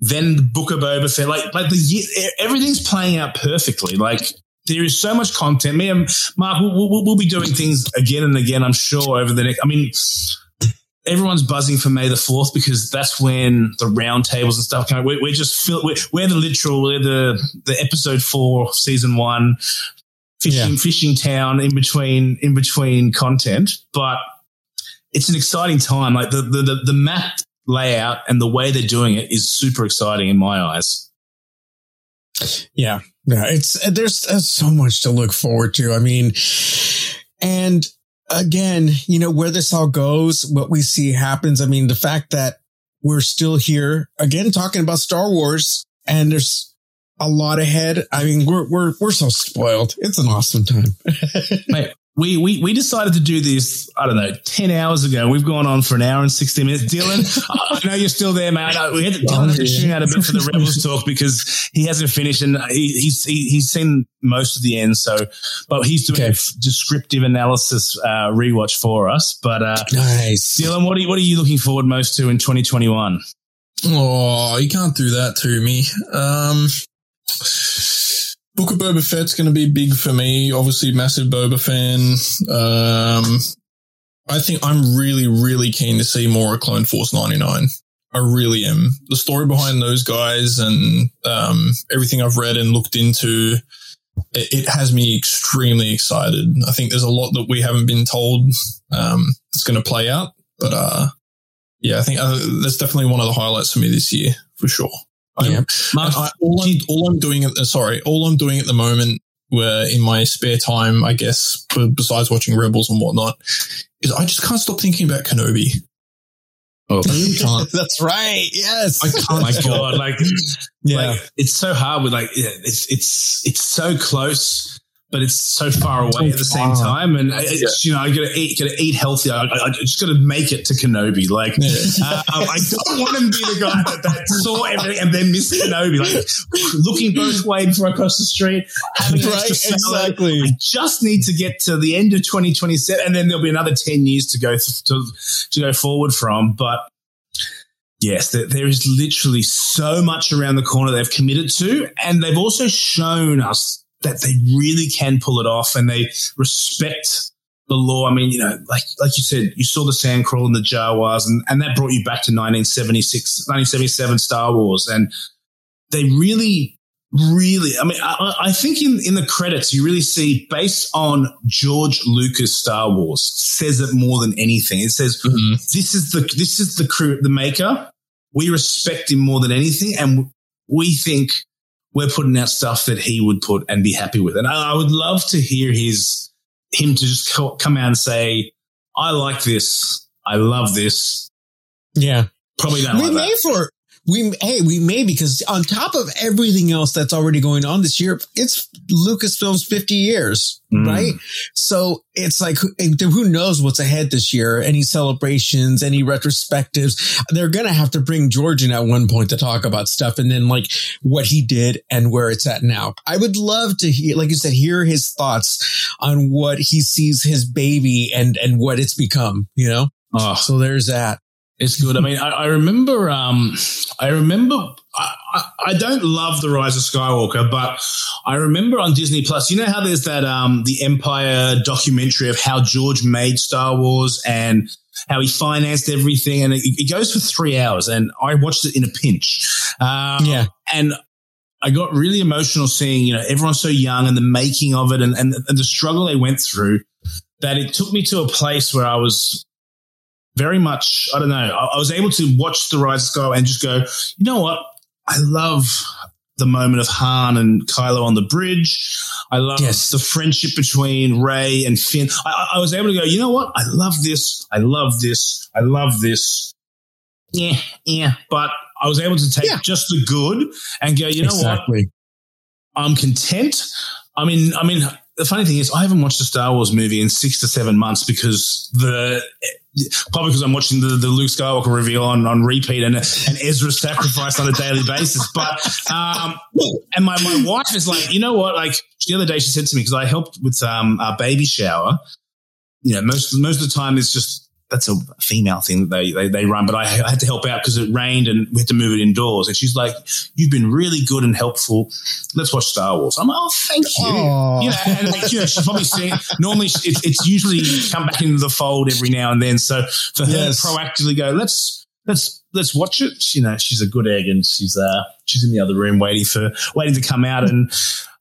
Then the Book of Boba Fett. Like, like the everything's playing out perfectly. Like there is so much content. Me and Mark, we'll, we'll, we'll be doing things again and again. I'm sure over the next. I mean, everyone's buzzing for May the Fourth because that's when the roundtables and stuff come. We're, we're just fill, we're, we're the literal. We're the the episode four, season one, fishing Yeah. fishing town in between in between content, but it's an exciting time. Like the, the, the, the map layout and the way they're doing it is super exciting in my eyes. Yeah, yeah. It's uh, there's, there's so much to look forward to. I mean, and again, you know where this all goes, what we see happens. I mean, the fact that we're still here again talking about Star Wars, and there's a lot ahead. I mean, we're we're we're so spoiled. It's an awesome time. Mate, we, we, we decided to do this, I don't know, 10 hours ago. We've gone on for an hour and 60 minutes. Dylan, I know you're still there, man. We had to, Dylan had to tune out a bit for the Rebels talk because he hasn't finished and he, he's, he, he's seen most of the end. So, but he's doing Okay. a f- descriptive analysis uh, rewatch for us. But uh, Nice. Dylan, what are, you, what are you looking forward most to in 2021? Oh, you can't do that to me. Um, Book of Boba Fett's going to be big for me. Obviously, massive Boba fan. Um, I think I'm really, really keen to see more of Clone Force 99. I really am. The story behind those guys and um, everything I've read and looked into, it, it has me extremely excited. I think there's a lot that we haven't been told um, that's going to play out, but uh, yeah, I think uh, that's definitely one of the highlights for me this year for sure. I'm- Yeah. Mark, I, all, I'm, all I'm doing at the, sorry, all I'm doing at the moment, where in my spare time, I guess, besides watching Rebels and whatnot, is I just can't stop thinking about Kenobi. Oh. I can't. That's right. Yes. I can't. Oh my God. Like, yeah. like it's so hard with like yeah, it's it's it's so close but it's so far away So at the same time. And it's you know i gotta eat gotta eat healthy. I, I, I just gotta make it to kenobi. Like Yeah. um, i don't want to be the guy that, that saw everything and then missed kenobi. Like looking both ways before i cross the street having Right, exactly. i just need to get to the end of 2027 and then there'll be another 10 years to go th- to, to go forward from. But Yes, there, there is literally so much around the corner they've committed to, and they've also shown us that they really can pull it off, and they respect the lore. I mean, you know, like like you said, you saw the Sandcrawl and the Jawas, and, and that brought you back to 1976, 1977 Star Wars, and they really, really. I mean, I, I think in in the credits you really see based on George Lucas Star Wars says it more than anything. It says Mhm. this is the this is the crew the maker. We respect him more than anything, and we think we're putting out stuff that he would put and be happy with. And I, I would love to hear his him to just co- come out and say, "I like this. I love this." Yeah. Probably don't we like that. for we hey we may because on top of everything else that's already going on this year, it's Lucasfilm's 50 years, Mm. right? So it's like who, who knows what's ahead this year? Any celebrations, any retrospectives? They're gonna have to bring George in at one point to talk about stuff, and then like what he did and where it's at now. I would love to hear, like you said, hear his thoughts on what he sees his baby and and what it's become. You know, Oh, so there's that. It's good. I mean, I, I remember. Um, I remember. I, I, I don't love the Rise of Skywalker, but I remember on Disney Plus. You know how there's that um, the Empire documentary of how George made Star Wars and how he financed everything, and it, it goes for three hours. And I watched it in a pinch. Um, Yeah. and I got really emotional seeing you know everyone's so young and the making of it and, and, and the struggle they went through. That it took me to a place where I was very much, I don't know, I, I was able to watch The Rise of Skywalker and just go, you know what? I love the moment of Han and Kylo on the bridge. I love Yes. the friendship between Rey and Finn. I, I- was able to go, you know what? I love this. I love this. I love this. Yeah, yeah. But I was able to take Yeah. just the good and go, you know what? I'm content. I mean, I mean, the funny thing is, I haven't watched a Star Wars movie in six to seven months because the probably because I'm watching the, the Luke Skywalker reveal on, on repeat and and Ezra's sacrifice on a daily basis. But um, and my my wife is like, you know what? Like the other day, she said to me because I helped with um our baby shower. You know, most most of the time it's just that's a female thing that they, they, they run, but I had to help out because it rained and we had to move it indoors. And she's like, you've been really good and helpful. Let's watch Star Wars. I'm like, oh, thank you. Aw. You know, and like, you know, she's probably seen, normally it's, it's usually come back into the fold every now and then. So for her Yes. to proactively go, let's, let's, let's watch it. You know, she's a good egg and she's, uh, she's in the other room waiting for, waiting to come out. And,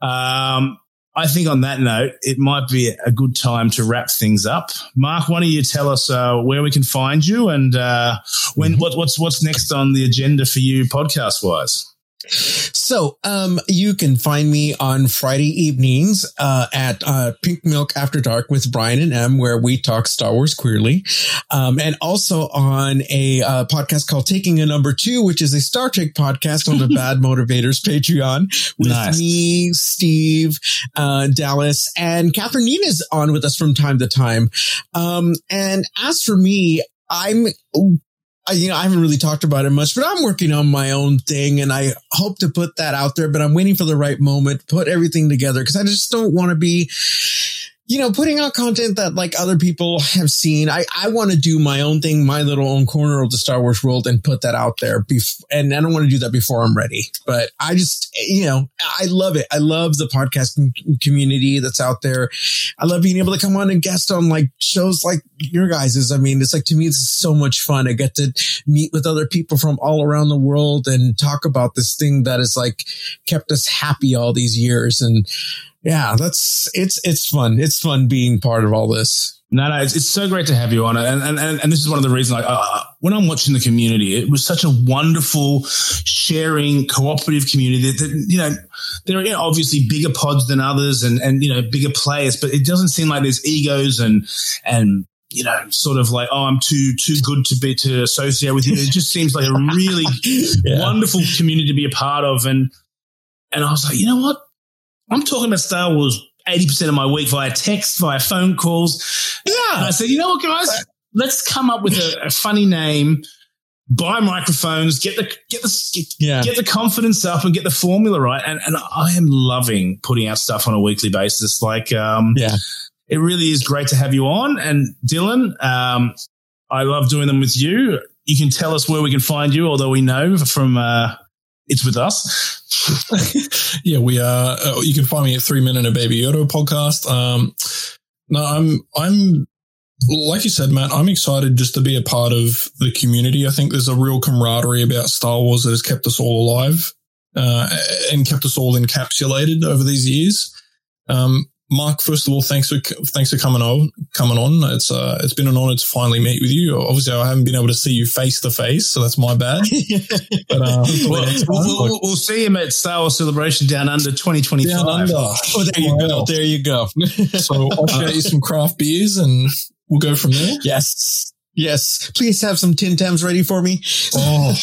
um, I think on that note, it might be a good time to wrap things up. Mark, why don't you tell us uh, where we can find you and uh, when what, what's what's next on the agenda for you podcast wise? So, um, you can find me on Friday evenings, uh, at, uh, Pink Milk After Dark with Brian and M, where we talk Star Wars queerly. Um, and also on a, uh, podcast called Taking a Number Two, which is a Star Trek podcast on the Bad Motivators Patreon with Nice. me, Steve, uh, Dallas and Catherine Nina is on with us from time to time. Um, and as for me, I'm, I, you know, I haven't really talked about it much, but I'm working on my own thing and I hope to put that out there, but I'm waiting for the right moment, put everything together because I just don't want to be, you know, putting out content that like other people have seen. I, I want to do my own thing, my little own corner of the Star Wars world and put that out there. Bef- and I don't want to do that before I'm ready, but I just, you know, I love it. I love the podcasting community that's out there. I love being able to come on and guest on like shows like your guys's. I mean, it's like to me, it's so much fun. I get to meet with other people from all around the world and talk about this thing that has like kept us happy all these years. And yeah, that's it's it's fun. It's fun being part of all this. No, no, it's, it's so great to have you on it, and and and, this is one of the reasons. Like, uh, when I'm watching the community, it was such a wonderful sharing, cooperative community. That, that you know, there are you know, obviously bigger pods than others, and and you know bigger players, but it doesn't seem like there's egos and and you know, sort of like, oh, I'm too too good to be to associate with you. It just seems like a really Yeah. wonderful community to be a part of, and and I was like, you know what? I'm talking about Star Wars 80% of my week via text, via phone calls. And I said, you know what, guys? Let's come up with a, a funny name, buy microphones, get the get the get, Yeah. get the confidence up, and get the formula right. And and I am loving putting out stuff on a weekly basis. Like, um, Yeah. it really is great to have you on. And Dylan, um, I love doing them with you. You can tell us where we can find you, although we know from uh, it's with us. yeah, we are. Uh, you can find me at Three Men and a Baby Yoda podcast. Um, no, I'm, I'm, like you said, Matt, I'm excited just to be a part of the community. I think there's a real camaraderie about Star Wars that has kept us all alive, uh, and kept us all encapsulated over these years. Um, Mark, first of all, thanks for thanks for coming on. Coming on, it's uh, it's been an honor to finally meet with you. Obviously, I haven't been able to see you face to face, so that's my bad. But uh, Well, we'll, we'll, see him at Star Wars Celebration Down Under 2025. down under. Oh, there you go. There you go. So I'll share you some craft beers and we'll go from there. yes. Yes, please have some Tim Tams ready for me. Oh,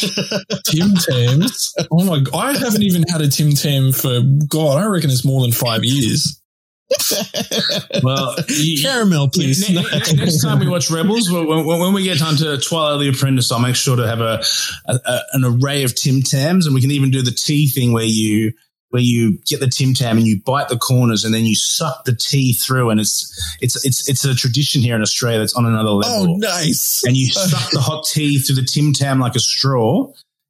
Tim Tams. Oh my god. I haven't even had a Tim Tam for God, I reckon it's more than five years. Well, you- Caramel, please. Ne- ne- next time we watch Rebels, when, when, we get onto Twilight of the Apprentice, I'll make sure to have a, a, a an array of Tim Tams, and we can even do the tea thing where you where you get the Tim Tam and you bite the corners and then you suck the tea through, and it's it's it's it's a tradition here in Australia that's on another oh, level. oh, nice. And you suck the hot tea through the Tim Tam like a straw,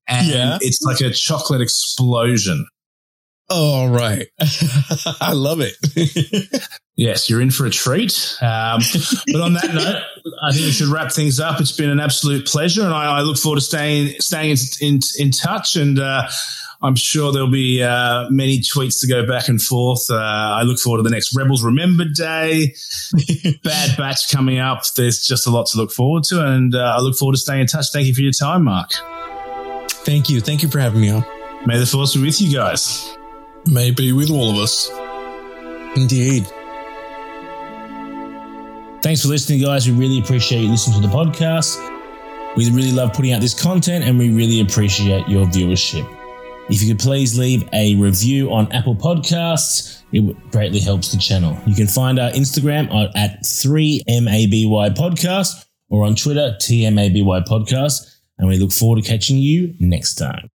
and Yeah. it's like a chocolate explosion. All right. I love it. Yes, you're in for a treat. Um, but on that note, I think we should wrap things up. It's been an absolute pleasure, and I, I look forward to staying staying in in, in touch. And uh, I'm sure there'll be uh, many tweets to go back and forth. Uh, I look forward to the next Rebels Remembered Day, Bad Batch coming up. There's just a lot to look forward to, and uh, I look forward to staying in touch. Thank you for your time, Mark. Thank you. Thank you for having me on. May the force be with you guys. Maybe with all of us. Indeed. Thanks for listening, guys. We really appreciate you listening to the podcast. We really love putting out this content and we really appreciate your viewership. If you could please leave a review on Apple Podcasts, it greatly helps the channel. You can find our Instagram at 3MABY Podcast or on Twitter, TMABY Podcast. And we look forward to catching you next time.